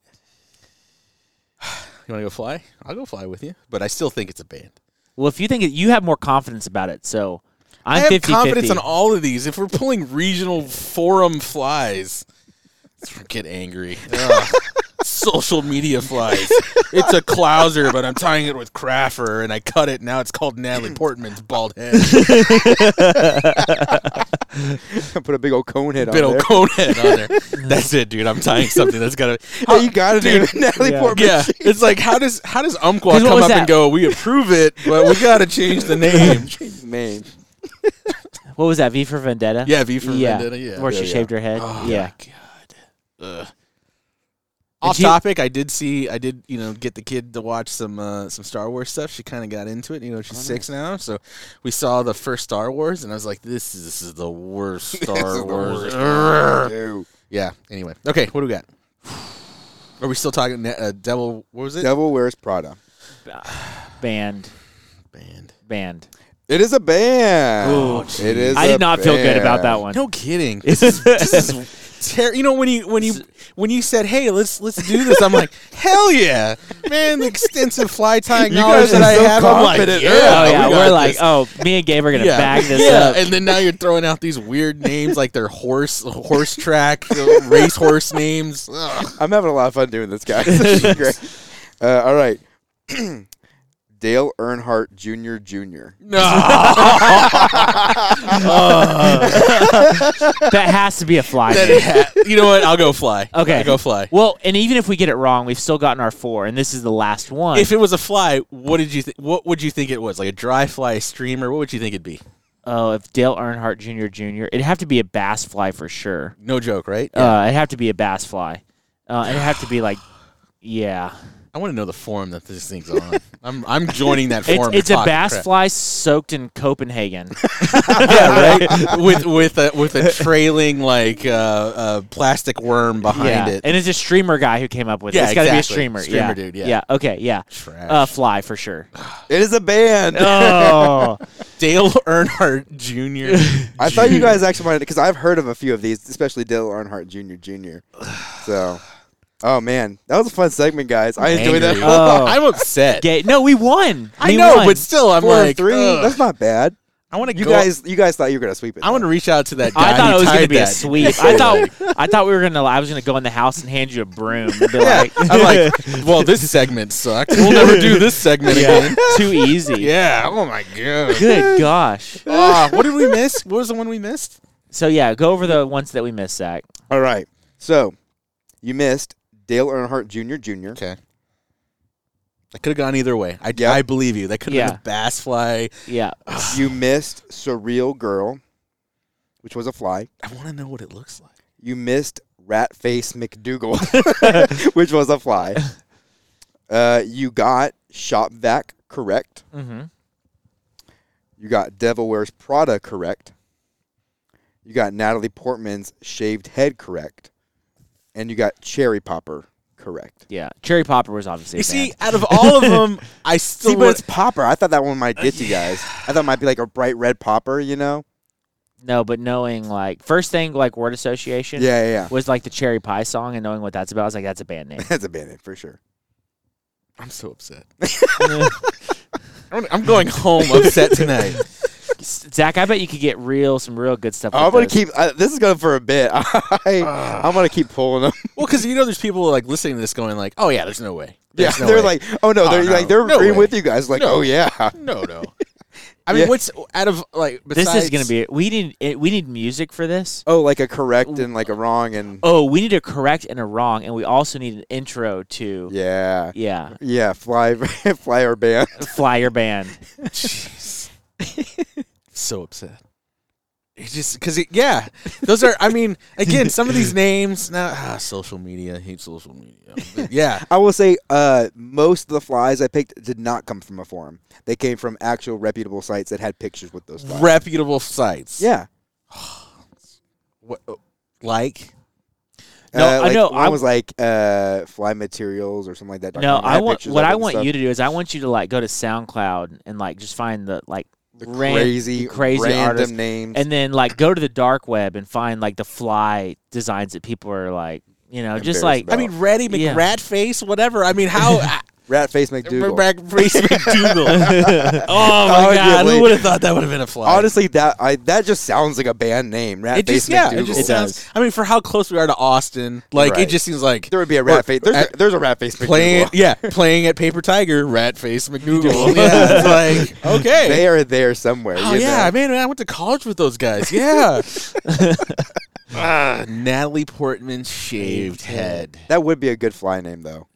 You want to go fly? I'll go fly with you, but I still think it's a band. Well, if you think it, you have more confidence about it, so I'm I have 50 confidence 50. on all of these. If we're pulling regional forum flies, get angry. Ugh. Social media flies. It's a clouser, but I'm tying it with Craffer, and I cut it. Now it's called Natalie Portman's bald head. I put a big old cone head Bit on old there. cone head on there. That's it, dude. I'm tying something that's got to. Hey, you got it, dude. Natalie Yeah. Portman. Yeah, it's like how does how does Umpqua 'Cause what come was up that? and go? We approve it, but we got to change the name. Change the name. what was that? V for Vendetta? Yeah, V for yeah. Vendetta. Yeah. Where Yeah, she yeah. shaved her head. Oh, yeah. my God. ugh. Off you- topic, I did see, I did, you know, get the kid to watch some uh, some Star Wars stuff. She kind of got into it. You know, she's Oh, six now, so we saw the first Star Wars, and I was like, "This is this is the worst This is Star the Wars." worst Yeah. Anyway, okay, what do we got? Are we still talking uh, Devil? What was it? Devil Wears Prada. Band, Band. band. It is a band. Ooh, it is. I a did not feel good about that one. No kidding. This is, this is ter- You know when you when you when you said, "Hey, let's let's do this," I'm like, "Hell yeah, man!" The extensive fly tying You knowledge guys are that I so have, I'm like, confident. "Yeah, oh yeah, got we're like, this." oh, me and Gabe are gonna yeah, bag this yeah. up. And then now you're throwing out these weird names like they're horse horse track uh, race horse names. Ugh. I'm having a lot of fun doing this, guys. This is great. Uh, all right. Dale Earnhardt Jr. Jr. No. that has to be a fly. That name. ha- you know what? I'll go fly. Okay. I'll go fly. Well, and even if we get it wrong, we've still gotten our four, and this is the last one. If it was a fly, what did you think? What would you think it was? Like a dry fly, a streamer? What would you think it'd be? oh, if Dale Earnhardt Jr. Jr., it'd have to be a bass fly for sure. No joke, right? Uh, it'd have to be a bass fly. Uh, it'd have to be like, yeah. I want to know the form that this thing's on. I'm I'm joining that It's, form. it's a bass crap. fly soaked in Copenhagen. yeah, right. with with a with a trailing like uh, uh, plastic worm behind yeah. it. And it's a streamer guy who came up with it. Yeah, It's got to be a streamer. Streamer yeah. dude, yeah. Yeah. Okay. Yeah. Trash. Uh, fly for sure. It is a band. oh. Dale Earnhardt Jr. I thought you guys actually wanted because I've heard of a few of these, especially Dale Earnhardt Jr. Jr. So, oh man, that was a fun segment, guys. I enjoyed that. Angry. a lot. Oh. I'm upset. Gay. No, we won. I We know, won. but still, I'm Four like three. ugh. That's not bad. I want to You go. guys, you guys thought you were gonna sweep it. I want to though. reach out to that guy. I thought who it was going to tied be a that. sweep. I thought I thought we were going to. I was going to go in the house and hand you a broom and be like, I'm like, well, this segment sucked. We'll never do this segment yeah, again. too easy. Yeah. Oh my god. Good gosh. Ah, what did we miss? What was the one we missed? So yeah, go over the ones that we missed, Zach. All right. So, you missed Dale Earnhardt Jr. Jr. Okay. That could have gone either way. I, Yep. I believe you. That could have Yeah. been a bass fly. Yeah. You missed Surreal Girl, which was a fly. I want to know what it looks like. You missed Rat Face McDougal, which was a fly. Uh, you got Shop Vac correct. Mm-hmm. You got Devil Wears Prada correct. You got Natalie Portman's shaved head correct. And you got Cherry Popper correct. Yeah. Cherry Popper was obviously. You a see, band. out of all of them, I still See, but it's popper. I thought that one might get you guys. I thought it might be like a bright red popper, you know? no, but knowing like first thing like word association. Yeah, yeah, yeah. Was like the Cherry Pie song and knowing what that's about, I was like, that's a band name. That's a band name for sure. I'm so upset. I'm I'm going home upset tonight. Zach, I bet you could get real some real good stuff. I'm with gonna those. keep. Uh, this is going for a bit. I, I'm gonna keep pulling them. Well, because you know, there's people like listening to this going like, "Oh yeah, there's no way." Yeah, no they're way." like, oh no, Oh, they're no. like they're No agreeing way. with you guys. Like, No. oh yeah, "No, no." I mean, Yeah. what's out of like? This is gonna be. We need. We need music for this. oh like a correct and like a wrong and Oh, we need a correct and a wrong, and we also need an intro to. yeah, Yeah. yeah. Fly, fly or band. Flyer band. Jeez. So upset. It's just because, yeah, those are. I mean, again, some of these names now. Ah, social media. I hate social media. But yeah, I will say, uh, most of the flies I picked did not come from a forum. They came from actual reputable sites that had pictures with those flies. reputable sites. yeah. What, like? No, uh, I like, know, One I- was like uh, fly materials or something like that. No, It I had want pictures what of it I and want stuff. you to do is I want you to like go to SoundCloud and like just find the like The ran- crazy, crazy random artists. names. and then like go to the dark web and find like the fly designs that people are like you know just like about. I mean, Reddy Yeah. Face, whatever. I mean, how? Rat face McDougal. Rat face McDougal. oh my god! Who would have thought that would have been a fly? Honestly, that I that just sounds like a band name. Rat it face just yeah, it just It sounds. does. I mean, for how close we are to Austin, like Right. it just seems like there would be a rat face. There's, at- a, there's a rat face McDougal. playing yeah playing at paper tiger rat face mcdougal yeah it's like okay They are there somewhere. oh you yeah know? man i went to college with those guys yeah Ah, natalie portman's shaved head That would be a good fly name though.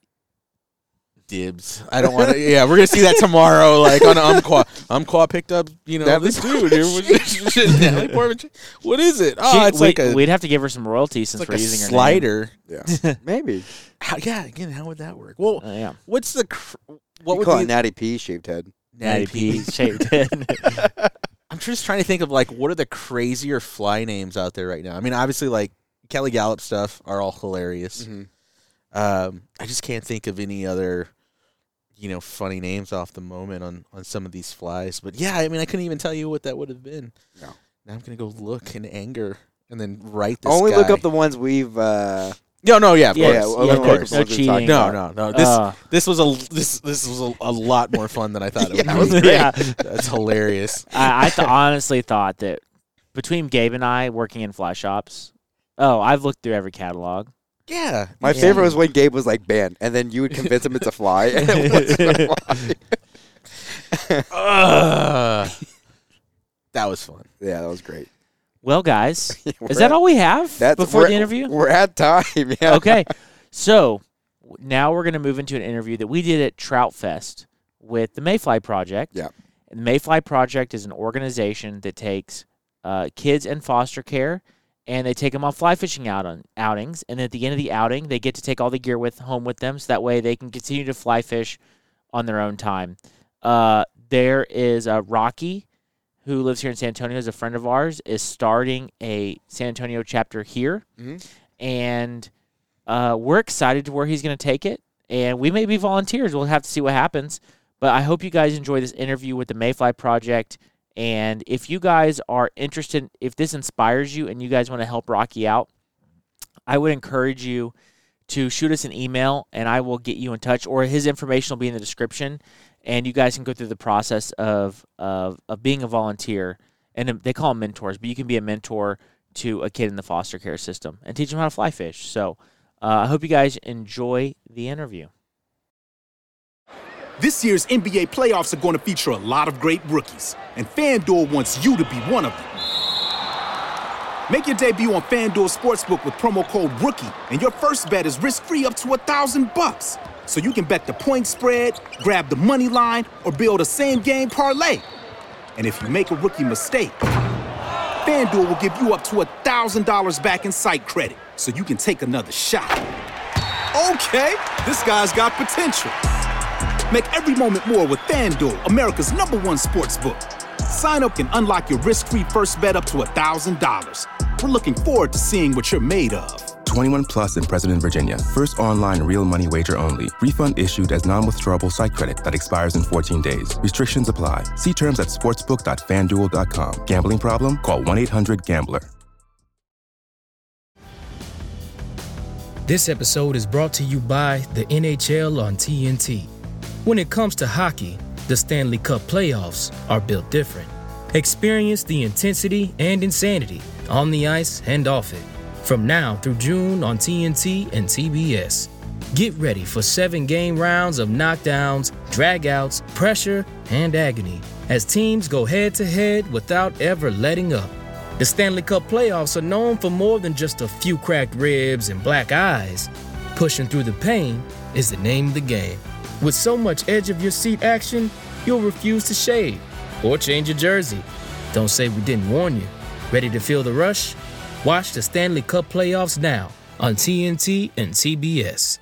Dibs. I don't want to. Yeah, we're gonna see that tomorrow. Like on Umqua, Umqua picked up. You know, That this dude. Natalie Portman. what is it? Oh, She- it's we, like a. we'd have to give her some royalties It's since like we're a using her name. slider. Yeah, maybe. How, yeah, again, how would that work? Well, Uh, yeah, what's the cr- what What you would call be it Natty P shaved head? Natty P shaped head. I'm just trying to think of like what are the crazier fly names out there right now. I mean, obviously like Kelly Galloup stuff are all hilarious. Mhm. Um, I just can't think of any other, you know, funny names off the moment on on some of these flies. But yeah, I mean, I couldn't even tell you what that would have been. No. Now I'm gonna go look in anger and then write this. Only look up the ones we've. uh No, no, yeah, of Yeah, course, well, yeah, of no- course. no cheating. No, no, no. This Uh, this was a this this was a, a lot more fun than I thought it would be. was yeah. That's hilarious. I, I th- honestly thought that between Gabe and I working in fly shops, oh, I've looked through every catalog. Yeah, My Yeah. favorite was when Gabe was like banned, and then you would convince him it's a fly, and it wasn't a fly. Ugh. that was fun. yeah, that was great. Well, guys, is that at- all we have That's before the interview? We're at time. Yeah. okay. So now we're going to move into an interview that we did at Trout Fest with the Mayfly Project. Yeah. And the Mayfly Project is an organization that takes uh, kids in foster care and they take them on fly fishing out on outings. And at the end of the outing, they get to take all the gear with home with them, so that way they can continue to fly fish on their own time. Uh, there is uh, Rocky, who lives here in San Antonio, is a friend of ours, is starting a San Antonio chapter here, Mhm. and uh, we're excited to where he's going to take it. And we may be volunteers. We'll have to see what happens. But I hope you guys enjoy this interview with the Mayfly Project. And if you guys are interested, if this inspires you and you guys want to help Rocky out, I would encourage you to shoot us an email and I will get you in touch, or his information will be in the description. And you guys can go through the process of, of, of being a volunteer. And they call them mentors, but you can be a mentor to a kid in the foster care system and teach them how to fly fish. So uh, I hope you guys enjoy the interview. This year's NBA playoffs are going to feature a lot of great rookies, and FanDuel wants you to be one of them. Make your debut on FanDuel Sportsbook with promo code ROOKIE, and your first bet is risk-free up to a thousand bucks. So you can bet the point spread, grab the money line, or build a same-game parlay. And if you make a rookie mistake, FanDuel will give you up to a thousand dollars back in site credit, so you can take another shot. Okay, this guy's got potential. Make every moment more with FanDuel, America's number one sports book. Sign up and unlock your risk-free first bet up to $1,000. We're looking forward to seeing what you're made of. 21 plus in President Virginia. First online real money wager only. Refund issued as non-withdrawable site credit that expires in 14 days. Restrictions apply. See terms at sportsbook.fanduel.com. Gambling problem? Call 1-800-GAMBLER. This episode is brought to you by the NHL on TNT. When it comes to hockey, the Stanley Cup playoffs are built different. Experience the intensity and insanity on the ice and off it. From now through June on TNT and TBS. Get ready for seven game rounds of knockdowns, dragouts, pressure, and agony as teams go head to head without ever letting up. The Stanley Cup playoffs are known for more than just a few cracked ribs and black eyes. Pushing through the pain is the name of the game. With so much edge of your seat action, you'll refuse to shave or change your jersey. Don't say we didn't warn you. Ready to feel the rush? Watch the Stanley Cup playoffs now on TNT and TBS.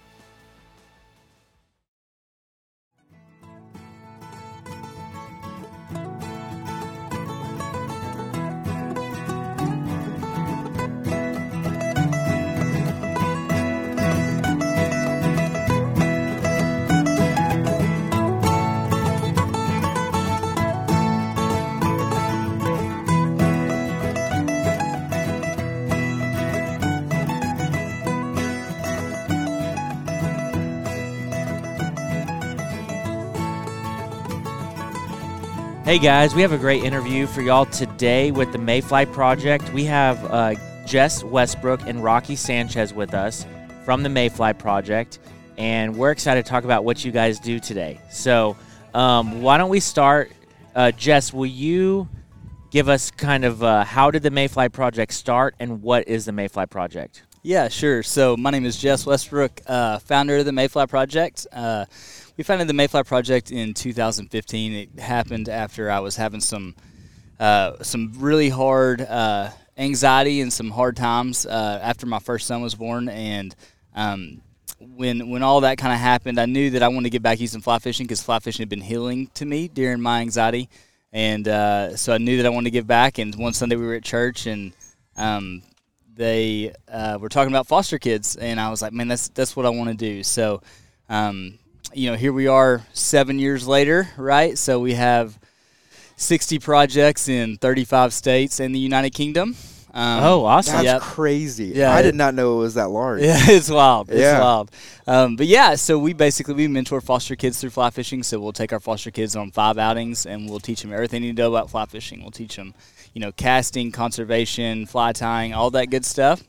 Hey guys, we have a great interview for y'all today with the Mayfly Project. We have uh, Jess Westbrook and Rocky Sanchez with us from the Mayfly Project, and we're excited to talk about what you guys do today. So, um, why don't we start? Uh, Jess, will you give us kind of uh, how did the Mayfly Project start, and what is the Mayfly Project? Yeah, sure. So my name is Jess Westbrook, uh, founder of the Mayfly Project. We founded the Mayfly Project in 2015. It happened after I was having some uh, some really hard uh, anxiety and some hard times uh, after my first son was born, and um, when when all that kind of happened, I knew that I wanted to get back using fly fishing because fly fishing had been healing to me during my anxiety, and uh, so I knew that I wanted to give back. And one Sunday we were at church, and um, they uh, were talking about foster kids, and I was like, man, that's that's what I want to do. So, um, you know, here we are seven years later, right? So we have 60 projects in 35 states and the United Kingdom. Um, Oh, awesome. That's Yep. crazy. Yeah, I it- did not know it was that large. Yeah, it's wild. It's Yeah. wild. Um, but yeah, so we basically we mentor foster kids through fly fishing. So we'll take our foster kids on five outings, and we'll teach them everything they need to know about fly fishing. We'll teach them, you know, casting, conservation, fly tying, all that good stuff.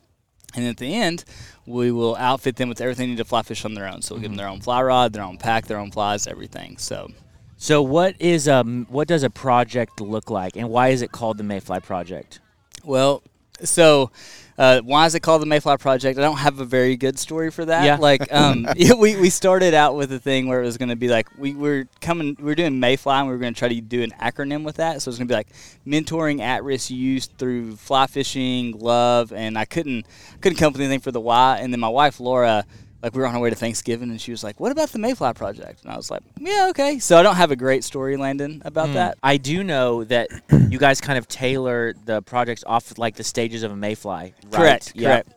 And at the end, we will outfit them with everything they need to fly fish on their own. So we'll give them their own fly rod, their own pack, their own flies, everything. So So what is um what does a project look like, and why is it called the Mayfly Project? Well, so uh, why is it called the Mayfly Project? I don't have a very good story for that. Yeah. Like, um, yeah, we, we started out with a thing where it was going to be like we were coming, we were doing Mayfly, and we were going to try to do an acronym with that. So it was going to be like mentoring at-risk youth through fly fishing, love, and I couldn't couldn't come up with anything for the why. And then my wife Laura. Like we were on our way to Thanksgiving, and she was like, "What about the Mayfly Project?" And I was like, "Yeah, okay." So I don't have a great story, Landon, about Hmm. that. I do know that you guys kind of tailor the projects off like the stages of a Mayfly. Right? Correct. Yeah. Correct.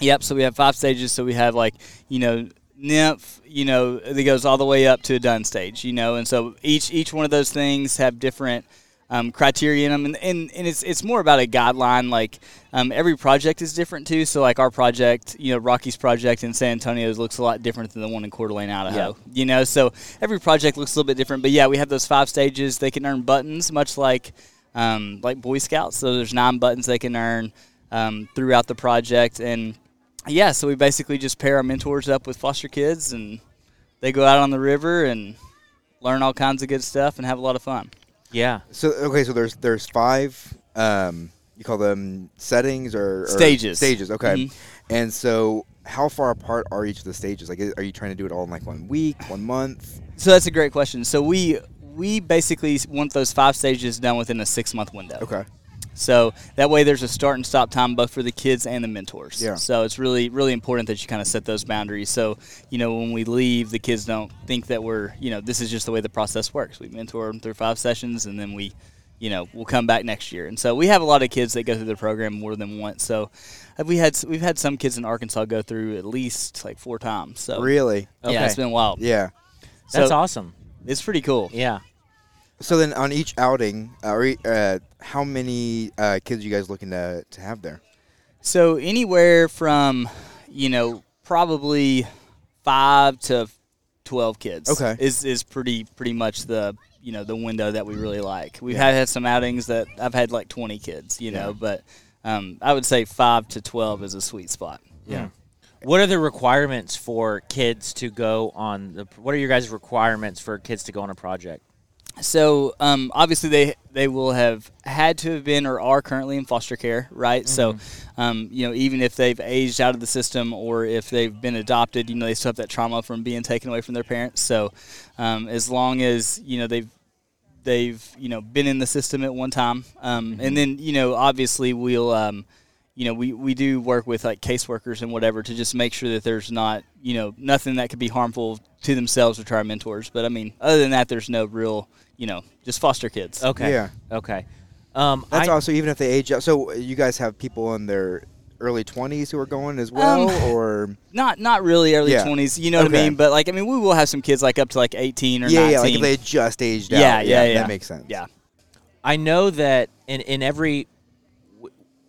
Yep. So we have five stages. So we have like you know nymph, you know, that goes all the way up to a dun stage. You know, and so each each one of those things have different. Um, criteria in them, and, and, and it's it's more about a guideline. Like um, every project is different too. So like our project, you know, Rocky's project in San Antonio looks a lot different than the one in Coeur d'Alene, Idaho. You know, so every project looks a little bit different. But yeah, we have those five stages. They can earn buttons, much like um, like Boy Scouts. So there's nine buttons they can earn um, throughout the project, and yeah, so we basically just pair our mentors up with foster kids, and they go out on the river and learn all kinds of good stuff and have a lot of fun. Yeah. So okay, so there's there's five. Um, you call them settings or, or Stages. Stages. Okay. Mhm. And so, how far apart are each of the stages? Like, are you trying to do it all in like one week, one month? So that's a great question. So we we basically want those five stages done within a six month window. Okay. So that way, there's a start and stop time both for the kids and the mentors. Yeah. So it's really, really important that you kind of set those boundaries. So you know, when we leave, the kids don't think that we're, you know, this is just the way the process works. We mentor them through five sessions, and then we, you know, we'll come back next year. And so we have a lot of kids that go through the program more than once. So have we had we've had some kids in Arkansas go through at least like four times. So Really? yeah, Okay. it's been wild. Yeah. That's So- awesome. It's pretty cool. Yeah. So then, on each outing, uh, or, uh, how many uh, kids are you guys looking to to have there? So anywhere from, you know, probably five to twelve kids. Okay. Is is pretty pretty much the you know the window that we really like. We've had, had some outings that I've had like twenty kids, you know, but um, I would say five to twelve is a sweet spot. Yeah. What are the requirements for kids to go on the? What are your guys' requirements for kids to go on a project? So um, obviously they they will have had to have been or are currently in foster care, right? So um, you know even if they've aged out of the system or if they've been adopted, you know they still have that trauma from being taken away from their parents. So um, as long as you know they've they've you know been in the system at one time, um, and then you know obviously we'll. Um, you know, we, we do work with like caseworkers and whatever to just make sure that there's not, you know, nothing that could be harmful to themselves or to our mentors. But I mean, other than that, there's no real, you know, just foster kids. Okay. Yeah. Okay. Um, That's I, also even if they age out. So you guys have people in their early twenties who are going as well, Um, or Not not really early Yeah. 20s, you know what I mean? But like, I mean, we will have some kids like up to like 18 or yeah, 19. yeah, like if they just aged out. Yeah, yeah, yeah. That makes sense. yeah. I know that in in every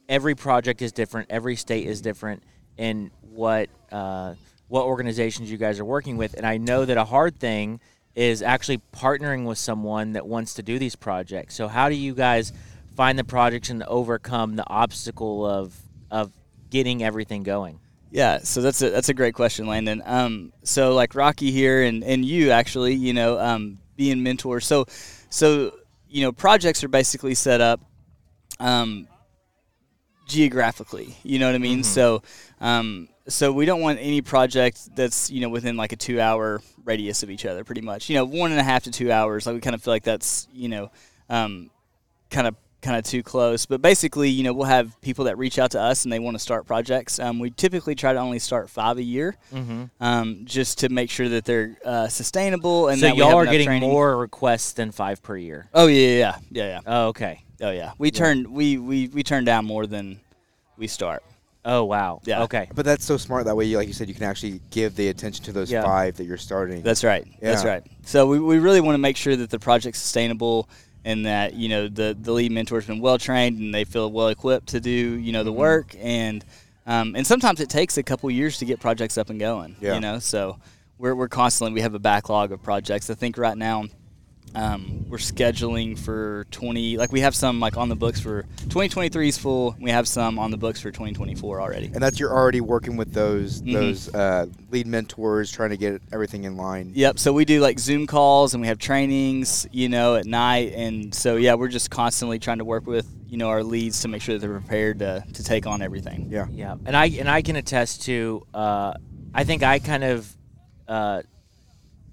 every project is different, every state is different in what uh, what organizations you guys are working with, and I know that a hard thing is actually partnering with someone that wants to do these projects. So how do you guys find the projects and overcome the obstacle of of getting everything going? Yeah, so that's a that's a great question, Landon. Um, so like Rocky here and, and you actually, you know, um, being mentors. So so you know, projects are basically set up. Um, geographically. You know what I mean? So, um, so we don't want any project that's you know within like a two hour radius of each other, pretty much. You know, one and a half to two hours. Like we kind of feel like that's you know, um, kind of kind of too close. But basically, you know, we'll have people that reach out to us and they want to start projects. Um, we typically try to only start five a year, um, just to make sure that they're uh, sustainable and so that y'all are getting training. more requests than five per year. Oh yeah, yeah, yeah, yeah, yeah. Oh, okay. Oh yeah. We turn we, we we turn down more than we start. Oh, wow. Yeah. Okay. But that's so smart. That way, you, like you said, you can actually give the attention to those Yeah. five that you're starting. That's right. That's right. So we, we really want to make sure that the project's sustainable and that you know the the lead mentor's been well trained and they feel well equipped to do you know the Mm-hmm. work and um, and sometimes it takes a couple years to get projects up and going. Yeah. You know, so we're we're constantly we have a backlog of projects. I think right now. Um, we're scheduling for 20 like we have some like on the books for 2023 is full we have some on the books for 2024 already and that's you're already working with those Mhm. those uh, lead mentors, trying to get everything in line. Yep. So we do like Zoom calls and we have trainings, you know, at night. And so, yeah, we're just constantly trying to work with, you know, our leads to make sure that they're prepared to, to take on everything. Yeah. Yeah, and I and I can attest to. Uh, I think I kind of uh,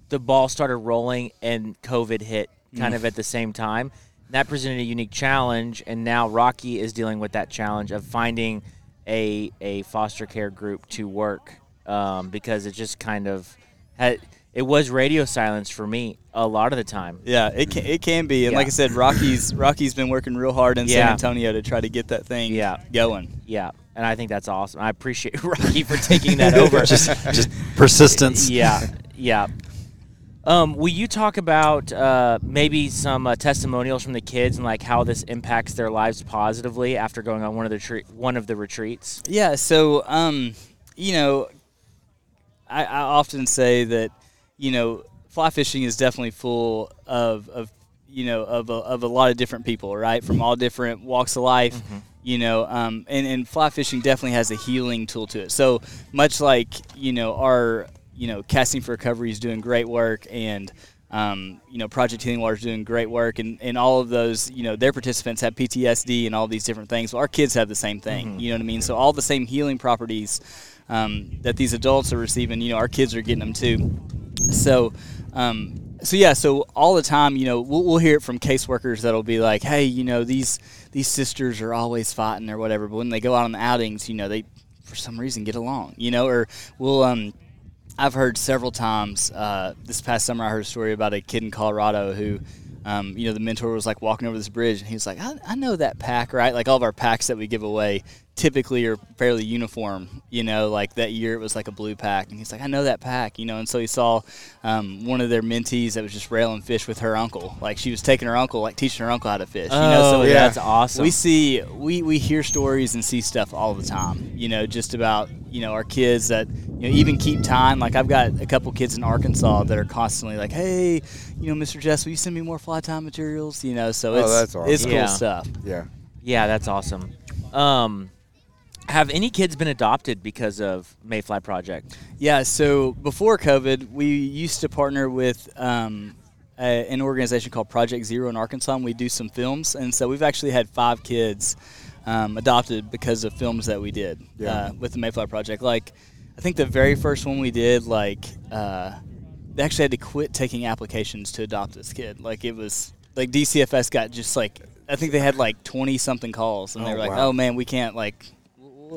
the ball started rolling and COVID hit kind of at the same time. That presented a unique challenge, and now Rocky is dealing with that challenge of finding a a foster care group to work um, because it just kind of had it was radio silence for me a lot of the time. Yeah, it can, it can be. And Yeah. like I said, Rocky's Rocky's been working real hard in San Antonio to try to get that thing Yeah. going. Yeah, and I think that's awesome. I appreciate Rocky for taking that over. just just persistence. Yeah, yeah. Um, will you talk about uh, maybe some uh, testimonials from the kids and like how this impacts their lives positively after going on one of the tre- one of the retreats? Yeah, so um, you know, I, I often say that you know fly fishing is definitely full of of you know of a, of a lot of different people, right, from all different walks of life. You know, um, and, and fly fishing definitely has a healing tool to it. So much like you know our you know casting for recovery is doing great work and um, you know, Project Healing Water is doing great work, and, and all of those, you know, their participants have PTSD and all these different things. Well, our kids have the same thing, you know what I mean? So all the same healing properties um, that these adults are receiving, you know, our kids are getting them too. So, um, so yeah, so all the time, you know, we'll, we'll hear it from caseworkers that'll be like, hey, you know, these these sisters are always fighting or whatever, but when they go out on the outings, you know, they for some reason get along, you know, or we'll um, I've heard several times uh, this past summer. I heard a story about a kid in Colorado who, um, you know, the mentor was like walking over this bridge, and he was like, I, "I know that pack, right? Like all of our packs that we give away typically are fairly uniform. You know, like that year it was like a blue pack, and he's like, I know that pack, you know. And so he saw um, one of their mentees that was just railing fish with her uncle, like she was taking her uncle, like teaching her uncle how to fish. you know, so Oh, it's- that's awesome. we see we, we hear stories and see stuff all the time you know just about you know our kids that you know even keep time like i've got a couple kids in arkansas that are constantly like hey you know mr jess will you send me more fly tying materials you know so Oh, it's that's awesome. it's cool Yeah. stuff Yeah. Yeah, that's awesome. Um, have any kids been adopted because of Mayfly Project? Yeah, so before COVID, we used to partner with um, a, an organization called Project Zero in Arkansas, and we do some films. And so we've actually had five kids um, adopted because of films that we did Yeah. uh, with the Mayfly Project. Like, I think the very first one we did, like, uh, they actually had to quit taking applications to adopt this kid. Like, it was like DCFS got just like, I think they had like 20 something calls, and they Oh, were like, wow. oh man, we can't, like,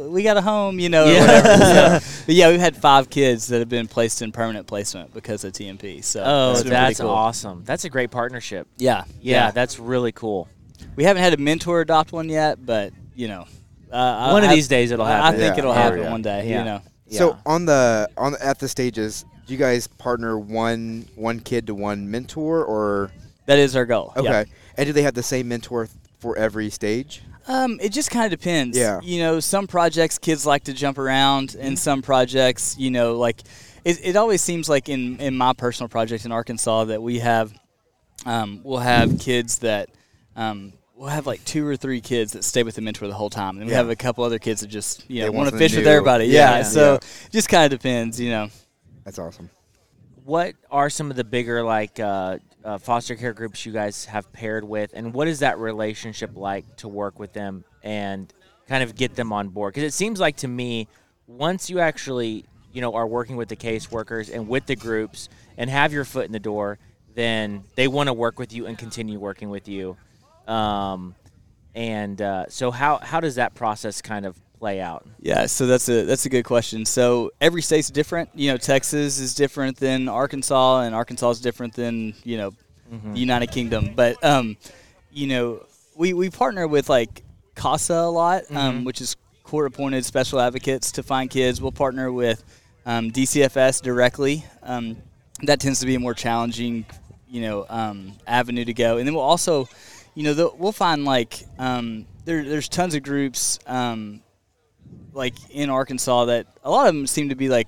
we got a home, you know, or Yeah. whatever. So, but yeah, we've had five kids that have been placed in permanent placement because of TMP. So Oh, it's been pretty that's cool. awesome. That's a great partnership. Yeah, Yeah, that's really cool. we haven't had a mentor adopt one yet, but you know, uh, One I, of these days it'll happen. I think Yeah. it'll Oh, happen yeah. one day. Yeah. You know, So on the on the, at the stages, do you guys partner one one kid to one mentor or that is our goal. okay? Yeah. And do they have the same mentor for every stage? Um, it just kind of depends. Yeah. You know, some projects kids like to jump around, and some projects, you know, like it, it always seems like in in my personal project in Arkansas that we have, um, we'll have kids that. Um, We'll have like two or three kids that stay with the mentor the whole time, and then we Yeah. have a couple other kids that just you know want want to something fish with everybody. Yeah. Yeah, Yeah. so Yeah. just kind of depends, you know. That's awesome. What are some of the bigger like uh, uh, foster care groups you guys have paired with, and what is that relationship like to work with them? And kind of get them on board? Because it seems like to me, once you actually you know are working with the caseworkers and with the groups and have your foot in the door, then they want to work with you and continue working with you. Um, and uh, so how how does that process kind of play out? Yeah, so that's a that's a good question. So every state's different. You know, Texas is different than Arkansas, and Arkansas is different than you know the United Kingdom. But um, you know, we we partner with like CASA a lot, um, which is court appointed special advocates to find kids. We'll partner with um, DCFS directly. Um, that tends to be a more challenging, you know, um, avenue to go. And then we'll also, you know, the, we'll find like um, there, there's tons of groups um, like in Arkansas that a lot of them seem to be like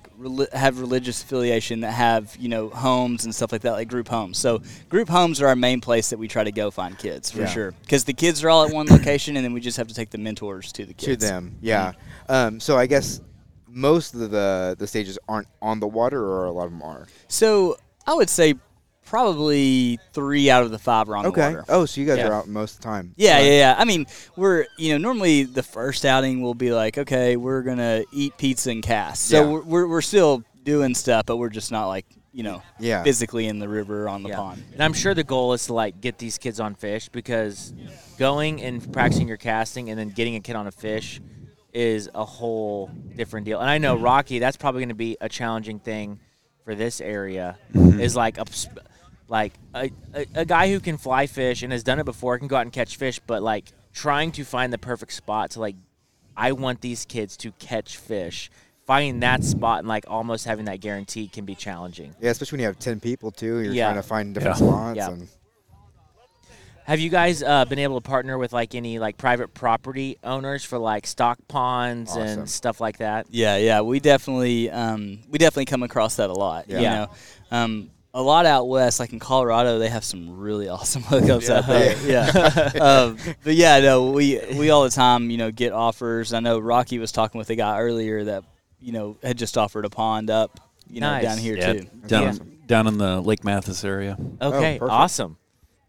have religious affiliation that have you know homes and stuff like that, like group homes. So group homes are our main place that we try to go find kids for Yeah. sure because the kids are all at one location, and then we just have to take the mentors to the kids. to them. Yeah. Um, so I guess most of the the stages aren't on the water, or a lot of them are. So I would say probably three out of the five are on okay. the water. Oh, so you guys Yeah. are out most of the time. Yeah, Right. yeah, yeah. I mean, we're you know normally the first outing will be like, okay, we're gonna eat pizza and cast. So Yeah. we're, we're we're still doing stuff, but we're just not like you know Yeah. physically in the river or on the Yeah. pond. And I'm sure the goal is to like get these kids on fish because going and practicing your casting and then getting a kid on a fish is a whole different deal. And I know Rocky, that's probably going to be a challenging thing for this area. Mm-hmm. Is like a sp- like a, a, a guy who can fly fish and has done it before can go out and catch fish, but like trying to find the perfect spot to like I want these kids to catch fish. Finding that spot and like almost having that guarantee can be challenging. Yeah, especially when you have ten people too. You're Yeah. trying to find different Yeah. spots. Yeah. And Have you guys uh, been able to partner with like any like private property owners for like stock ponds Awesome. and stuff like that? Yeah, yeah, we definitely um, we definitely come across that a lot. You Yeah. know, um, a lot out west, like in Colorado, they have some really awesome hookups out there. Yeah, um, but yeah, no, we we all the time, you know, get offers. I know Rocky was talking with a guy earlier that you know had just offered a pond up, you know, down here Yeah, too. down Yeah. down in the Lake Mathis area. Okay, perfect. awesome.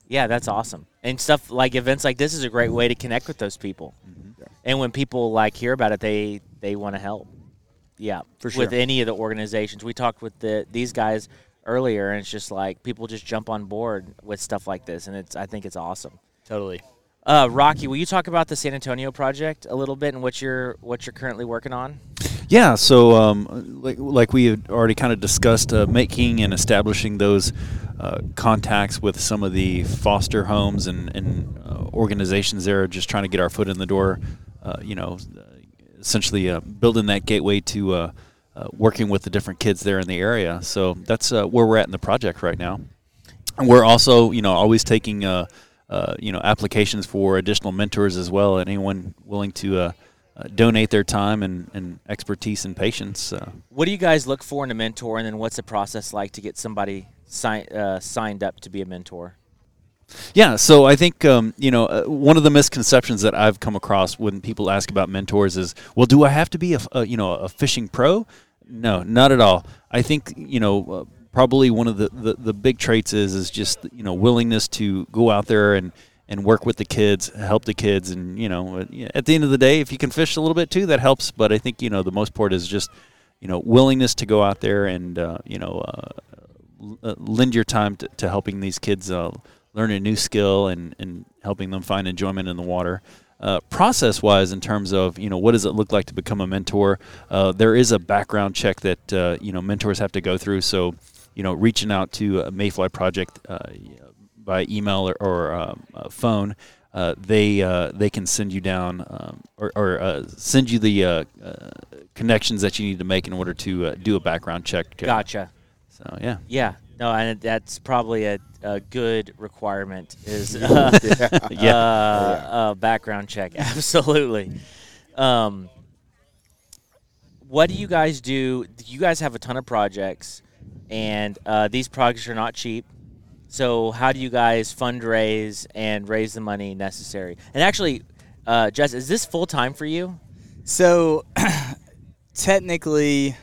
Yeah, that's awesome. And stuff like events like this is a great way to connect with those people. And when people like hear about it, they they want to help. Yeah, For sure. With any of the organizations, we talked with the these guys earlier, and it's just like people just jump on board with stuff like this, and it's I think it's awesome. Totally. Uh, Rocky, will you talk about the San Antonio project a little bit and what you're what you're currently working on? Yeah, so um, like, like we had already kind of discussed, uh, making and establishing those uh, contacts with some of the foster homes and, and uh, organizations there, just trying to get our foot in the door. Uh, you know, essentially uh, building that gateway to uh, working with the different kids there in the area. So that's uh, where we're at in the project right now. And we're also, you know, always taking, uh, uh, you know, applications for additional mentors as well. Anyone willing to uh, donate their time and, and expertise and patience. What do you guys look for in a mentor, and then what's the process like to get somebody si- signed up to be a mentor? Yeah, so I think um, you know uh, one of the misconceptions that I've come across when people ask about mentors is, well, do I have to be a, a, you know a fishing pro? No, not at all. I think you know uh, probably one of the, the, the big traits is is just you know willingness to go out there and and work with the kids, help the kids, and you know uh, at the end of the day, if you can fish a little bit too, that helps. But I think you know the most part is just you know willingness to go out there and uh, you know uh, uh, lend your time to, to helping these kids uh, learn a new skill and, and helping them find enjoyment in the water. Uh, process wise, in terms of you know what does it look like to become a mentor, uh, there is a background check that uh, you know mentors have to go through. So you know reaching out to a Mayfly project uh, by email or, or um, uh, phone. Uh, they uh, they can send you down um, or, or uh, send you the uh, uh, connections that you need to make in order to uh, do a background check. Gotcha. So yeah. Yeah. No, and that's probably a, a good requirement is uh, Yeah. uh, a background check. Absolutely. Um, what do you guys do? You guys have a ton of projects, and uh, these projects are not cheap. So how do you guys fundraise and raise the money necessary? And actually, uh, Jess, is this full time for you? So technically,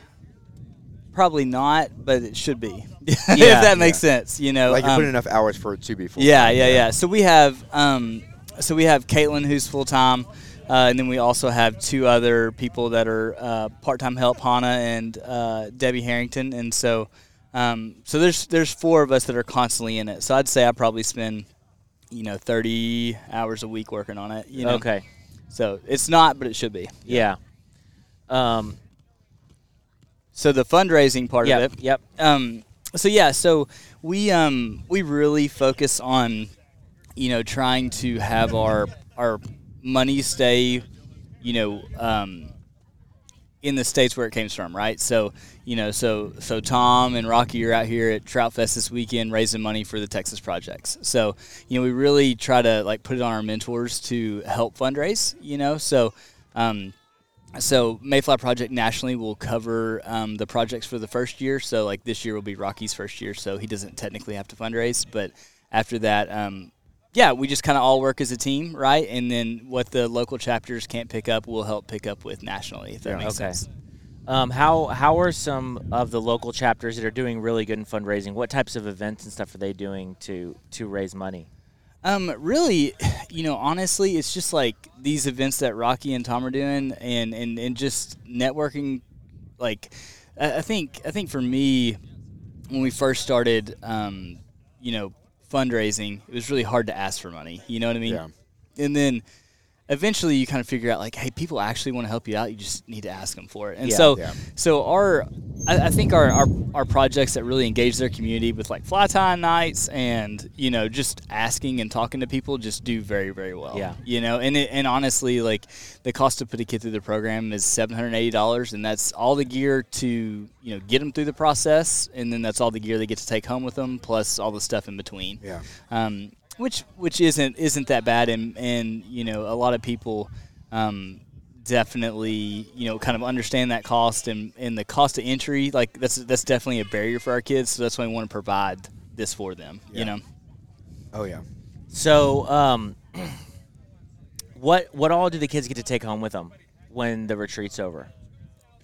probably not, but it should be. if that makes sense, you know. like you're um, putting enough hours for it to be full. Yeah, yeah, yeah. So we have um, so we have Caitlin who's full time. Uh, and then we also have two other people that are uh, part-time help, Hannah and uh, Debbie Harrington. And so, um, so there's there's four of us that are constantly in it. So I'd say I probably spend, you know, 30 hours a week working on it. You know? Okay. So it's not, but it should be. Yeah. Um. So the fundraising part Yep. of it. Yep. Um, so yeah, so we um, we really focus on, you know, trying to have our our money stay, you know, um, in the states where it came from, right? So you know, so so Tom and Rocky are out here at Trout Fest this weekend raising money for the Texas projects. So you know, we really try to like put it on our mentors to help fundraise. You know, so. Um, so Mayfly Project nationally will cover um, the projects for the first year. So like this year will be Rocky's first year, so he doesn't technically have to fundraise. But after that, um, yeah, we just kind of all work as a team, right? And then what the local chapters can't pick up, we'll help pick up with nationally. If that makes Okay. sense. Um, how how are some of the local chapters that are doing really good in fundraising? What types of events and stuff are they doing to to raise money? Um, really, you know, honestly, it's just like these events that Rocky and Tom are doing, and and, and just networking. Like, I think I think for me, when we first started, um, you know, fundraising, it was really hard to ask for money. You know what I mean? Yeah. And then eventually you kind of figure out like, hey, people actually want to help you out. You just need to ask them for it. And Yeah. so, Yeah. so our, I, I think our, our our projects that really engage their community with like fly tying nights and you know just asking and talking to people just do very very well. Yeah. You know, and it, and honestly, like the cost to put a kid through the program is seven hundred eighty dollars, and that's all the gear to you know get them through the process, and then that's all the gear they get to take home with them, plus all the stuff in between Yeah. um, which which isn't isn't that bad, and and you know a lot of people um, definitely you know kind of understand that cost and and the cost of entry like that's that's definitely a barrier for our kids, so that's why we want to provide this for them. Yeah. You know, Oh yeah. So, um, what what all do the kids get to take home with them when the retreat's over?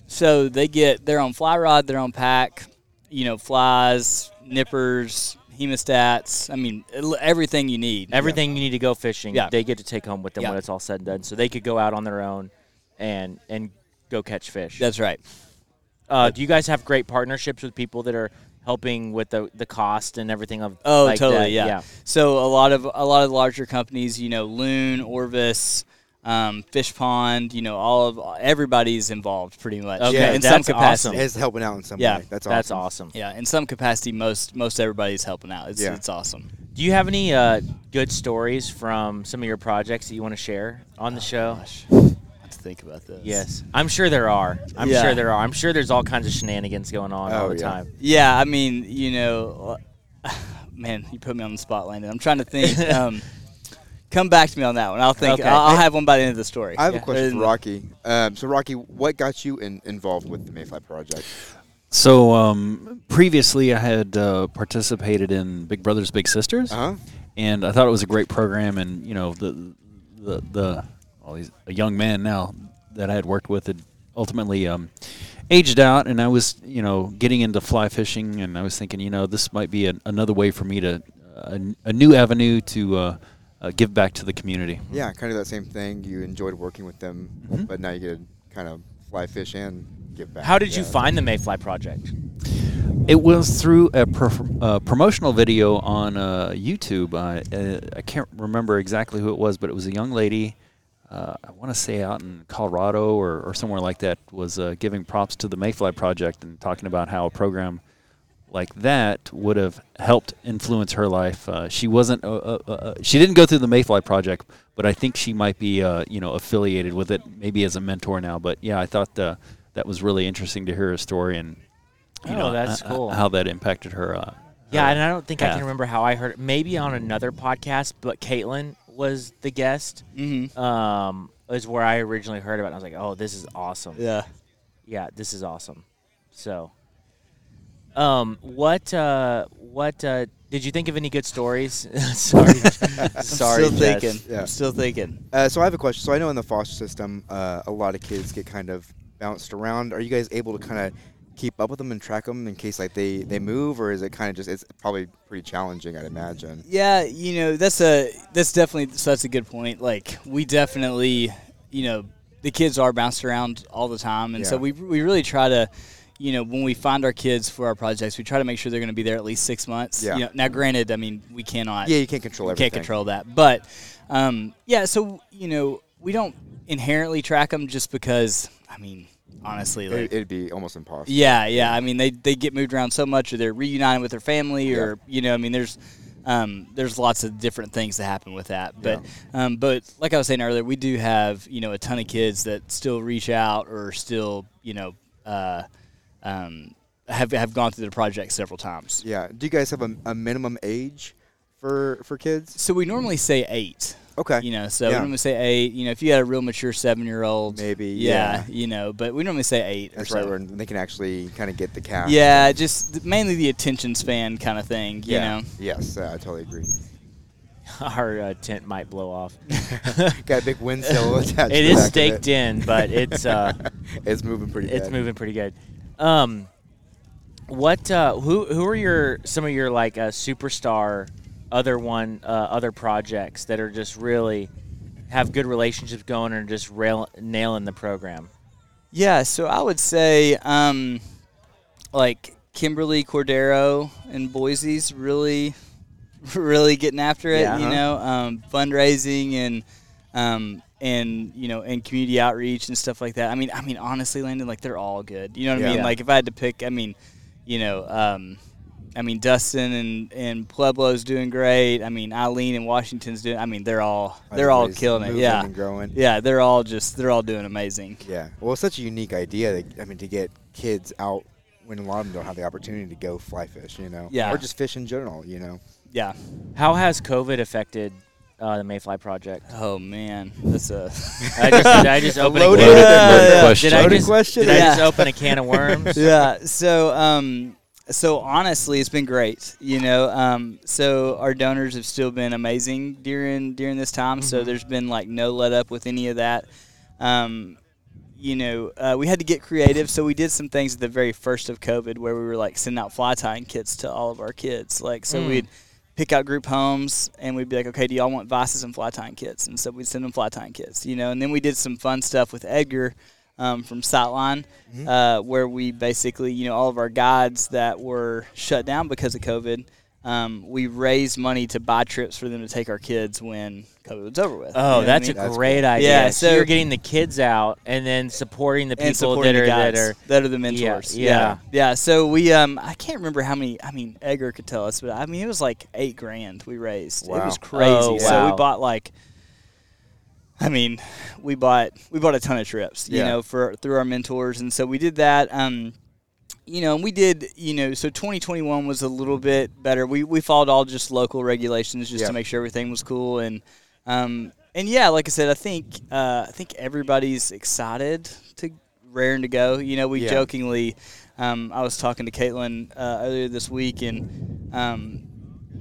so they get their own fly rod, their own pack, you know, flies, nippers, hemostats. I mean, everything you need. Everything you need to go fishing, Yeah. they get to take home with them Yeah. when it's all said and done. So they could go out on their own and and go catch fish. That's right. Uh, do you guys have great partnerships with people that are helping with the the cost and everything of? Oh, like totally. that? Yeah. So a lot of a lot of larger companies, you know, Loon, Orvis, um, Fishpond, you know, all of everybody's involved pretty much. Okay, yeah, in some capacity. awesome. It's helping out in some Yeah, way. That's awesome. That's awesome. Yeah, in some capacity, most most everybody's helping out. It's Yeah. it's awesome. Do you have any uh, good stories from some of your projects that you want to share on the show? Gosh, I have to think about this. Yes, I'm sure there are. I'm Yeah. sure there are. I'm sure there's all kinds of shenanigans going on all Oh, the yeah. time. Yeah, I mean, you know, man, you put me on the spot, Landon. I'm trying to think. um, come back to me on that one. I'll think. Okay. I'll, I'll have one by the end of the story. I have Yeah. a question for Rocky. Um, so Rocky, what got you in, involved with the Mayfly project? So um, previously, I had uh, participated in Big Brothers Big Sisters, Uh huh. and I thought it was a great program. And you know, the the the well, he's a young man now that I had worked with had ultimately um, aged out, and I was you know getting into fly fishing, and I was thinking, you know, this might be an another way for me to uh, a, a new avenue to uh, uh, give back to the community. Yeah, kind of that same thing. You enjoyed working with them, Mhm. but now you get to kind of fly fish and give back. How did you find the Mayfly project? It was through a pro- uh, promotional video on uh, YouTube. I, uh, I can't remember exactly who it was, but it was a young lady. Uh, I want to say out in Colorado or, or somewhere like that was uh, giving props to the Mayfly project and talking about how a program like that would have helped influence her life. Uh, she wasn't. Uh, uh, uh, she didn't go through the Mayfly project, but I think she might be, uh, you know, affiliated with it, maybe as a mentor now. But yeah, I thought uh, that was really interesting to hear her story and you Oh, know that's uh, uh, cool. how that impacted her. Uh, Yeah, her and I don't think I can remember how I heard it. Maybe on another podcast, but Caitlin was the guest. mm-hmm. Um, is where I originally heard about. it. I was like, oh, this is awesome. Yeah. yeah, this is awesome. So, um, what, uh, what, uh, did you think of any good stories? sorry, sorry, Still Jess. thinking. Yeah. I'm still thinking. Uh, so I have a question. So I know in the foster system, uh, a lot of kids get kind of bounced around. Are you guys able to kind of keep up with them and track them in case like they they move, or is it kind of just it's probably pretty challenging? I'd imagine. Yeah, you know that's a that's definitely so that's a good point. Like we definitely, you know, the kids are bounced around all the time, and so we we really try to. You know, when we find our kids for our projects, we try to make sure they're going to be there at least six months. Yeah. You know, now, granted, I mean, we cannot Yeah, you can't control everything. can't control that. But um, yeah, so you know, we don't inherently track them just because. I mean, honestly, like It, it'd be almost impossible. yeah, yeah. I mean, they they get moved around so much, or they're reuniting with their family, or you know, I mean, there's um, there's lots of different things that happen with that. But um, but like I was saying earlier, we do have you know a ton of kids that still reach out or still you know uh, um, have have gone through the project several times. Yeah. Do you guys have a, a minimum age for for kids? So we normally say eight. Okay. You know, so we Yeah. normally say eight. You know, if you had a real mature seven year old, Maybe, yeah, yeah. you know, but we normally say eight. That's or right. Where they can actually kind of get the cast. Yeah, just mainly the attention span kind of thing. You Yeah. know. Yes, uh, I totally agree. Our uh, tent might blow off. Got a big wind sail attached. it to is staked it. in, but it's uh, it's moving pretty. it's bad. moving pretty good. Um, what? Uh, who? Who are your some of your like uh, superstar other one uh, other projects that are just really have good relationships going and just rail, nailing the program? Yeah, so I would say, um, like Kimberly Cordero and Boise's really, really getting after it. Yeah, you uh-huh. know, um, fundraising and um, and you know and community outreach and stuff like that. I mean, I mean, honestly, Landon, like they're all good. You know what I mean? Like if I had to pick, I mean, you know. Um, I mean, Dustin and, and Pueblo's doing great. I mean, Eileen and Washington's doing. I mean, they're all they're all killing it. Yeah, and growing. yeah, they're all just they're all doing amazing. Yeah. Well, it's such a unique idea. That, I mean, to get kids out when a lot of them don't have the opportunity to go fly fish, you know, Yeah. or just fish in general, you know. Yeah. How has COVID affected uh, the Mayfly project? Oh man, that's a I just, did I just open a loaded- can, Yeah, yeah. question. Did I just, question. Did I Yeah. just open a can of worms? yeah. So um, so honestly, it's been great. You know, um, so our donors have still been amazing during during this time. So there's been like no let up with any of that. Um, you know, uh, we had to get creative, so we did some things at the very first of COVID where we were like sending out fly tying kits to all of our kids. Like, so Mm. we'd pick out group homes and we'd be like, okay, do y'all want vices and fly tying kits? And so we'd send them fly tying kits, you know. And then we did some fun stuff with Edgar um, from Sightline, uh, where we basically, you know, all of our guides that were shut down because of COVID, um, we raised money to buy trips for them to take our kids when COVID was over with. You know Oh, I that's mean? a That's great cool. idea. Yeah, so, so- you're getting the kids out and then supporting the people supporting that are that are that are the mentors. yeah. yeah, yeah. So we, um, I can't remember how many. I mean, Edgar could tell us, but I mean, it was like eight grand we raised. It was crazy. Oh, So we bought like. I mean, we bought we bought a ton of trips, you Yeah. know, for through our mentors, and so we did that. Um, you know, and we did, you know, so 2021 was a little bit better. We we followed all just local regulations just Yeah. to make sure everything was cool, and um, and yeah, like I said, I think uh, I think everybody's excited to raring to go. You know, we Yeah. jokingly, um, I was talking to Caitlin uh, earlier this week, and um,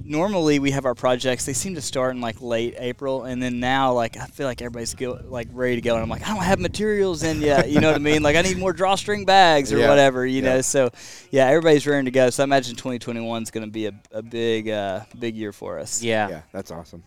normally we have our projects. They seem to start in like late April, and then now like I feel like everybody's go, like ready to go, and I'm like I don't have materials in yet. You know what I mean? Like I need more drawstring bags or Yeah. whatever. You Yeah. know, so yeah, everybody's raring to go. So I imagine 2021 is going to be a, a big uh, big year for us. yeah. Yeah, that's awesome.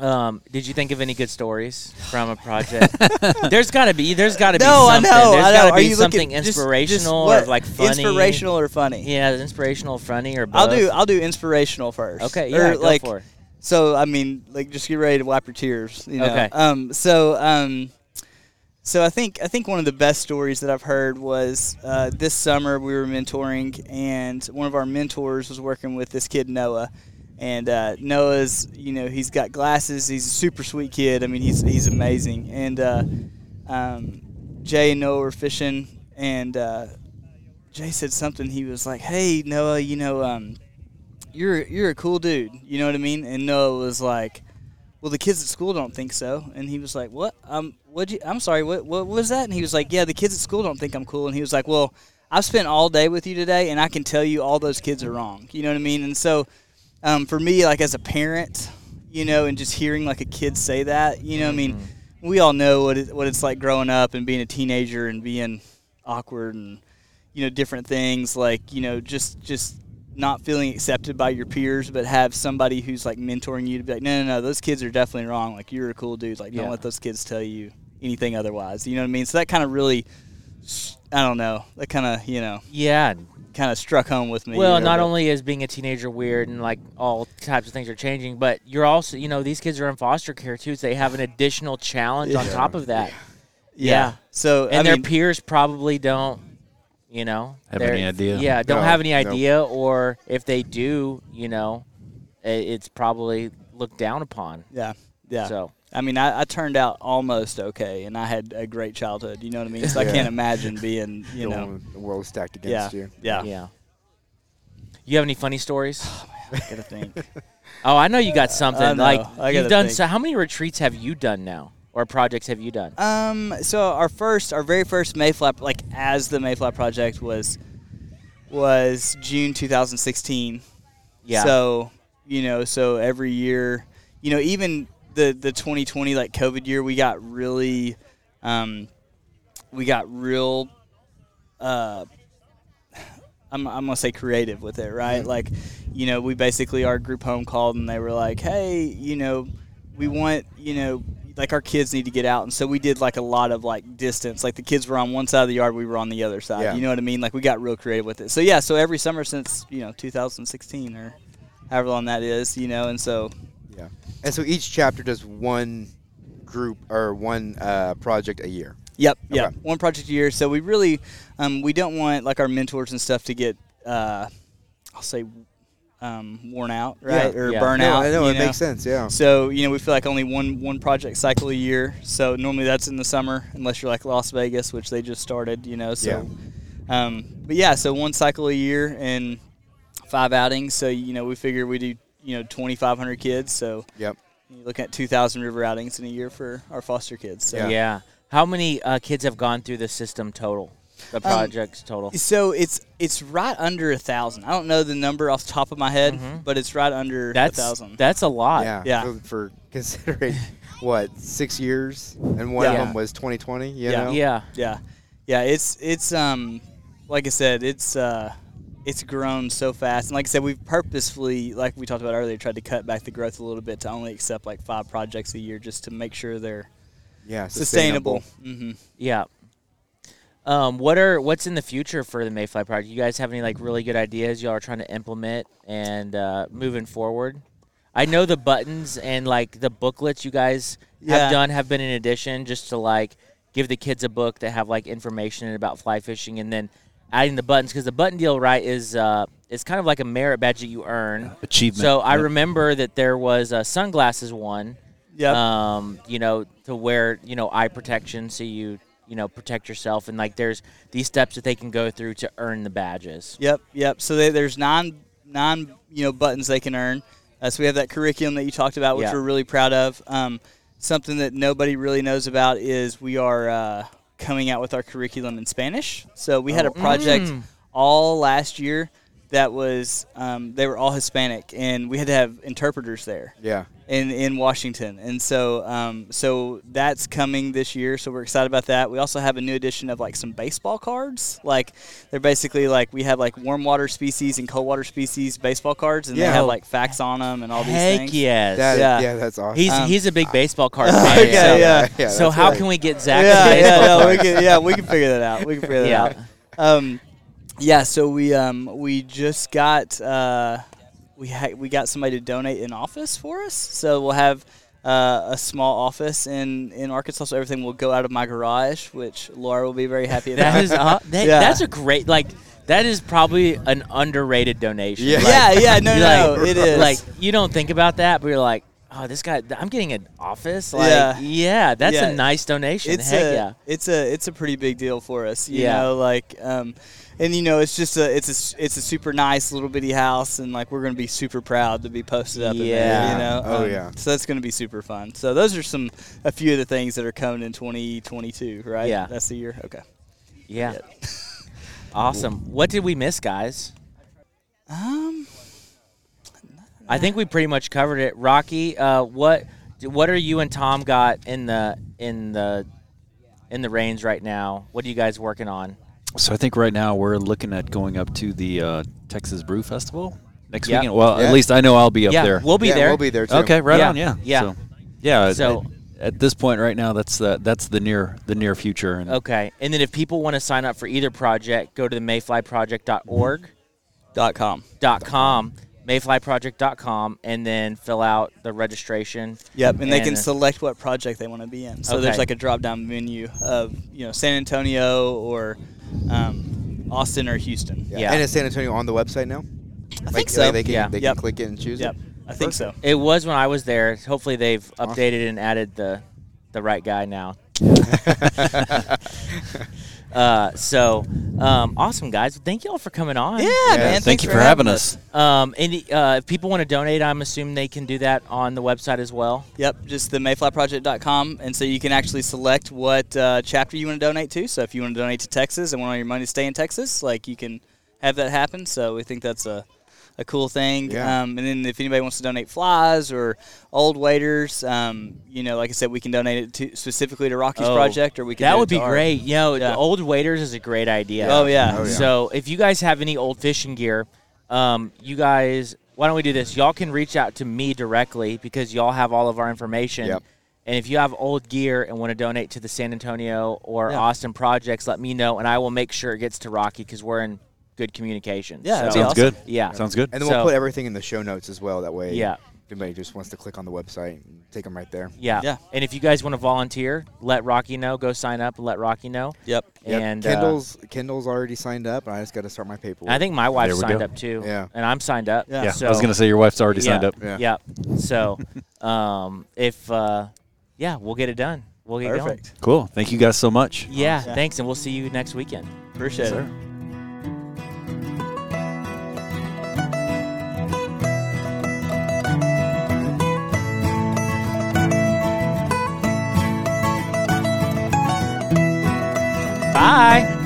Um, did you think of any good stories from a project? there's got to be. There's got to be No, I something. know. There's I know. got to Are be you something looking just- inspirational just what- or like funny. Inspirational or funny? Yeah, inspirational, funny, or both. I'll do. I'll do inspirational first. Okay, Or, yeah, go like, for it. So I mean, like, just get ready to wipe your tears. You know? Okay. Um. So um. So I think I think one of the best stories that I've heard was uh, this summer we were mentoring, and one of our mentors was working with this kid Noah, and uh, Noah's you know he's got glasses. He's a super sweet kid. I mean he's he's amazing. And uh, um, Jay and Noah were fishing, and uh, Jay said something. He was like, "Hey Noah, you know um, you're you're a cool dude. You know what I mean?" And Noah was like well, the kids at school don't think so. And he was like, what? Um, what? I'm sorry. What? What was that? And he was like, yeah, the kids at school don't think I'm cool. And he was like, well, I've spent all day with you today, and I can tell you all those kids are wrong. You know what I mean? And so, um, for me, like as a parent, you know, and just hearing like a kid say that, you know, I mean, we all know what it, what it's like growing up and being a teenager and being awkward and you know different things like you know just just not feeling accepted by your peers, but have somebody who's like mentoring you to be like, no, no, no, those kids are definitely wrong. Like you're a cool dude. Like don't let those kids tell you anything otherwise. You know what I mean? So that kind of really, I don't know, that kind of you know Yeah. Kind of struck home with me. Well, you know, not but- only is being a teenager weird and like all types of things are changing, but you're also, you know, these kids are in foster care too, so they have an additional challenge on top of that. yeah. yeah. So And I their mean, peers probably don't, you know, Have any idea? Yeah, don't No, have any no. idea, or if they do, you know, it's probably looked down upon. yeah, yeah. So I mean, I, I turned out almost okay, and I had a great childhood. You know what I mean? So I can't imagine being, you The know, the world stacked yeah, against you. yeah. yeah. You have any funny stories? Oh, I gotta think. Oh, I know you got something. I. Like I you've done. think. So, how many retreats have you done now, or projects have you done? Um, so our first, our very first Mayfly, like as the Mayfly project was, was June 2016. Yeah. So you know, so every year, you know, even the the 2020 like COVID year, we got really, um, we got real, uh, I'm I'm gonna say creative with it, right? Like, you know, we basically our group home called and they were like, hey, you know, we want, you know, like our kids need to get out, and so we did like a lot of like distance. Like the kids were on one side of the yard, we were on the other side. Yeah. You know what I mean? Like we got real creative with it. So yeah, so every summer since you know 2016 or however long that is, you know, and so Yeah. And so each chapter does one group or one uh, project a year. Yep, yep. Okay. One project a year. So we really, um, we don't want like our mentors and stuff to get, uh, I'll say, um, worn out, right, Yeah. or Yeah. burn No, out. I know it makes sense. Yeah. So you know, we feel like only one one project cycle a year. So normally that's in the summer, unless you're like Las Vegas, which they just started. You know, so. Um, but yeah, so one cycle a year and five outings. So you know, we figure we do you know 2,500 kids. So Yep. you look at 2,000 river outings in a year for our foster kids. So Yeah. How many uh, kids have gone through the system total? The Um, projects total. So it's it's right under a thousand. I don't know the number off the top of my head, Mhm. but it's right under That's a thousand. that's a lot. Yeah. Yeah. For, for considering what six years, and one Yeah. of them was 2020. You Yeah. know. Yeah. yeah, yeah. It's it's um like I said, it's uh it's grown so fast, and like I said, we've purposefully, like we talked about earlier, tried to cut back the growth a little bit to only accept like five projects a year, just to make sure they're Yeah. sustainable. hmm Yeah. Um, what are what's in the future for the Mayfly project? You guys have any like really good ideas y'all are trying to implement and uh, moving forward? I know the buttons and like the booklets you guys Yeah. have done have been an addition just to like give the kids a book that have like information about fly fishing and then adding the buttons because the button deal right is uh, it's kind of like a merit badge that you earn. Achievement. So I Yep. remember that there was a sunglasses one Yep. um, you know, to wear, you know, eye protection so you, you know, protect yourself. And like there's these steps that they can go through to earn the badges. Yep, yep. So they, there's nine nine you know buttons they can earn. Uh, so we have that curriculum that you talked about, which Yeah. we're really proud of. Um, something that nobody really knows about is we are uh, coming out with our curriculum in Spanish. So we had a project Mm. all last year that was um, they were all Hispanic, and we had to have interpreters there Yeah. in in Washington, and so um, so that's coming this year. So we're excited about that. We also have a new edition of like some baseball cards. Like they're basically like we have like warm water species and cold water species baseball cards, and Yeah. they have like facts on them and all these Heck things. yes. That, Yeah. yeah. That's awesome. he's Um, he's a big baseball card fan. Okay, so, yeah. yeah. so how right. can we get Zach yeah, some yeah, no, we can, yeah, we can figure that out. We can figure that Yeah. out. Um, yeah, so we um, we just got uh, we ha- we got somebody to donate an office for us. So we'll have uh, a small office in, in Arkansas. So everything will go out of my garage, which Laura will be very happy about. That is uh, that, Yeah. that's a great like that is probably an underrated donation. Yeah. Like, yeah, yeah, no, no, like, it is. Like you don't think about that, but you're like, oh, this guy, I'm getting an office. Like, Yeah. yeah, that's Yeah. a nice donation. it's Heck a yeah. it's a it's a pretty big deal for us. You Yeah. know, like um, and you know it's just a it's a it's a super nice little bitty house, and like we're gonna be super proud to be posted up in there. Yeah. You know, Oh, Um, yeah. So that's gonna be super fun. So those are some a few of the things that are coming in 2022, right? Yeah. that's the year. Okay. Yeah. awesome. What did we miss, guys? Um. I think we pretty much covered it. Rocky, uh, what what are you and Tom got in the in the in the reins right now? What are you guys working on? So I think right now we're looking at going up to the uh, Texas Brew Festival next Yeah. weekend. Well, Yeah. at least I know I'll be up yeah, there. we'll be yeah, there. We'll be there too. Okay, right Yeah, on. Yeah, yeah. So, yeah. So- at, at this point right now, that's the that's the near the near future. And Okay, and then if people want to sign up for either project, go to the mayflyproject.org. Dot com. dot com mayflyproject.com and then fill out the registration Yep, and they can select what project they want to be in. So there's like a drop down menu of you know San Antonio or um, Austin or Houston. Yeah. And is San Antonio on the website now? I Like, think so. They can, Yeah. they Yep. can click it and choose Yep, it. I think so. it was when i was there hopefully they've updated and added the the right guy now uh, so um, awesome guys thank you all for coming on Yeah, Yeah, man. thank thanks you for having us. um, and uh, if people want to donate i'm assuming they can do that on the website as well Yep, just the mayflyproject.com. And so you can actually select what uh, chapter you want to donate to. So if you want to donate to Texas and want all your money to stay in Texas, like you can have that happen. So we think that's a, a cool thing. Yeah. Um, and then if anybody wants to donate flies or old waders, um, you know, like I said, we can donate it to specifically to Rocky's Oh, project or we can that would be our- great you know Yeah. the old waders is a great idea Oh, yeah. Oh, yeah. So if you guys have any old fishing gear, um, you guys, why don't we do this? Y'all can reach out to me directly because y'all have all of our information. Yep. And if you have old gear and want to donate to the San Antonio or Yeah. Austin projects, let me know, and I will make sure it gets to Rocky because we're in good communication. Yeah, So- Sounds awesome. good. Yeah. Sounds good. And then So- we'll put everything in the show notes as well. That way, Yeah. if anybody just wants to click on the website take them right there. Yeah. Yeah. And if you guys want to volunteer, let Rocky know. Go sign up and let Rocky know. Yep. Yep. And uh, Kendall's Kendall's already signed up, and I just got to start my paperwork. I think my wife signed go. up too. Yeah. And I'm signed up. Yeah. yeah, So, I was gonna say your wife's already signed yeah. up. Yeah. Yep. So, um, if uh, yeah, we'll get it done. We'll get going. Perfect. Cool. Thank you guys so much. Yeah, Yeah. thanks, and we'll see you next weekend. Appreciate it. Bye.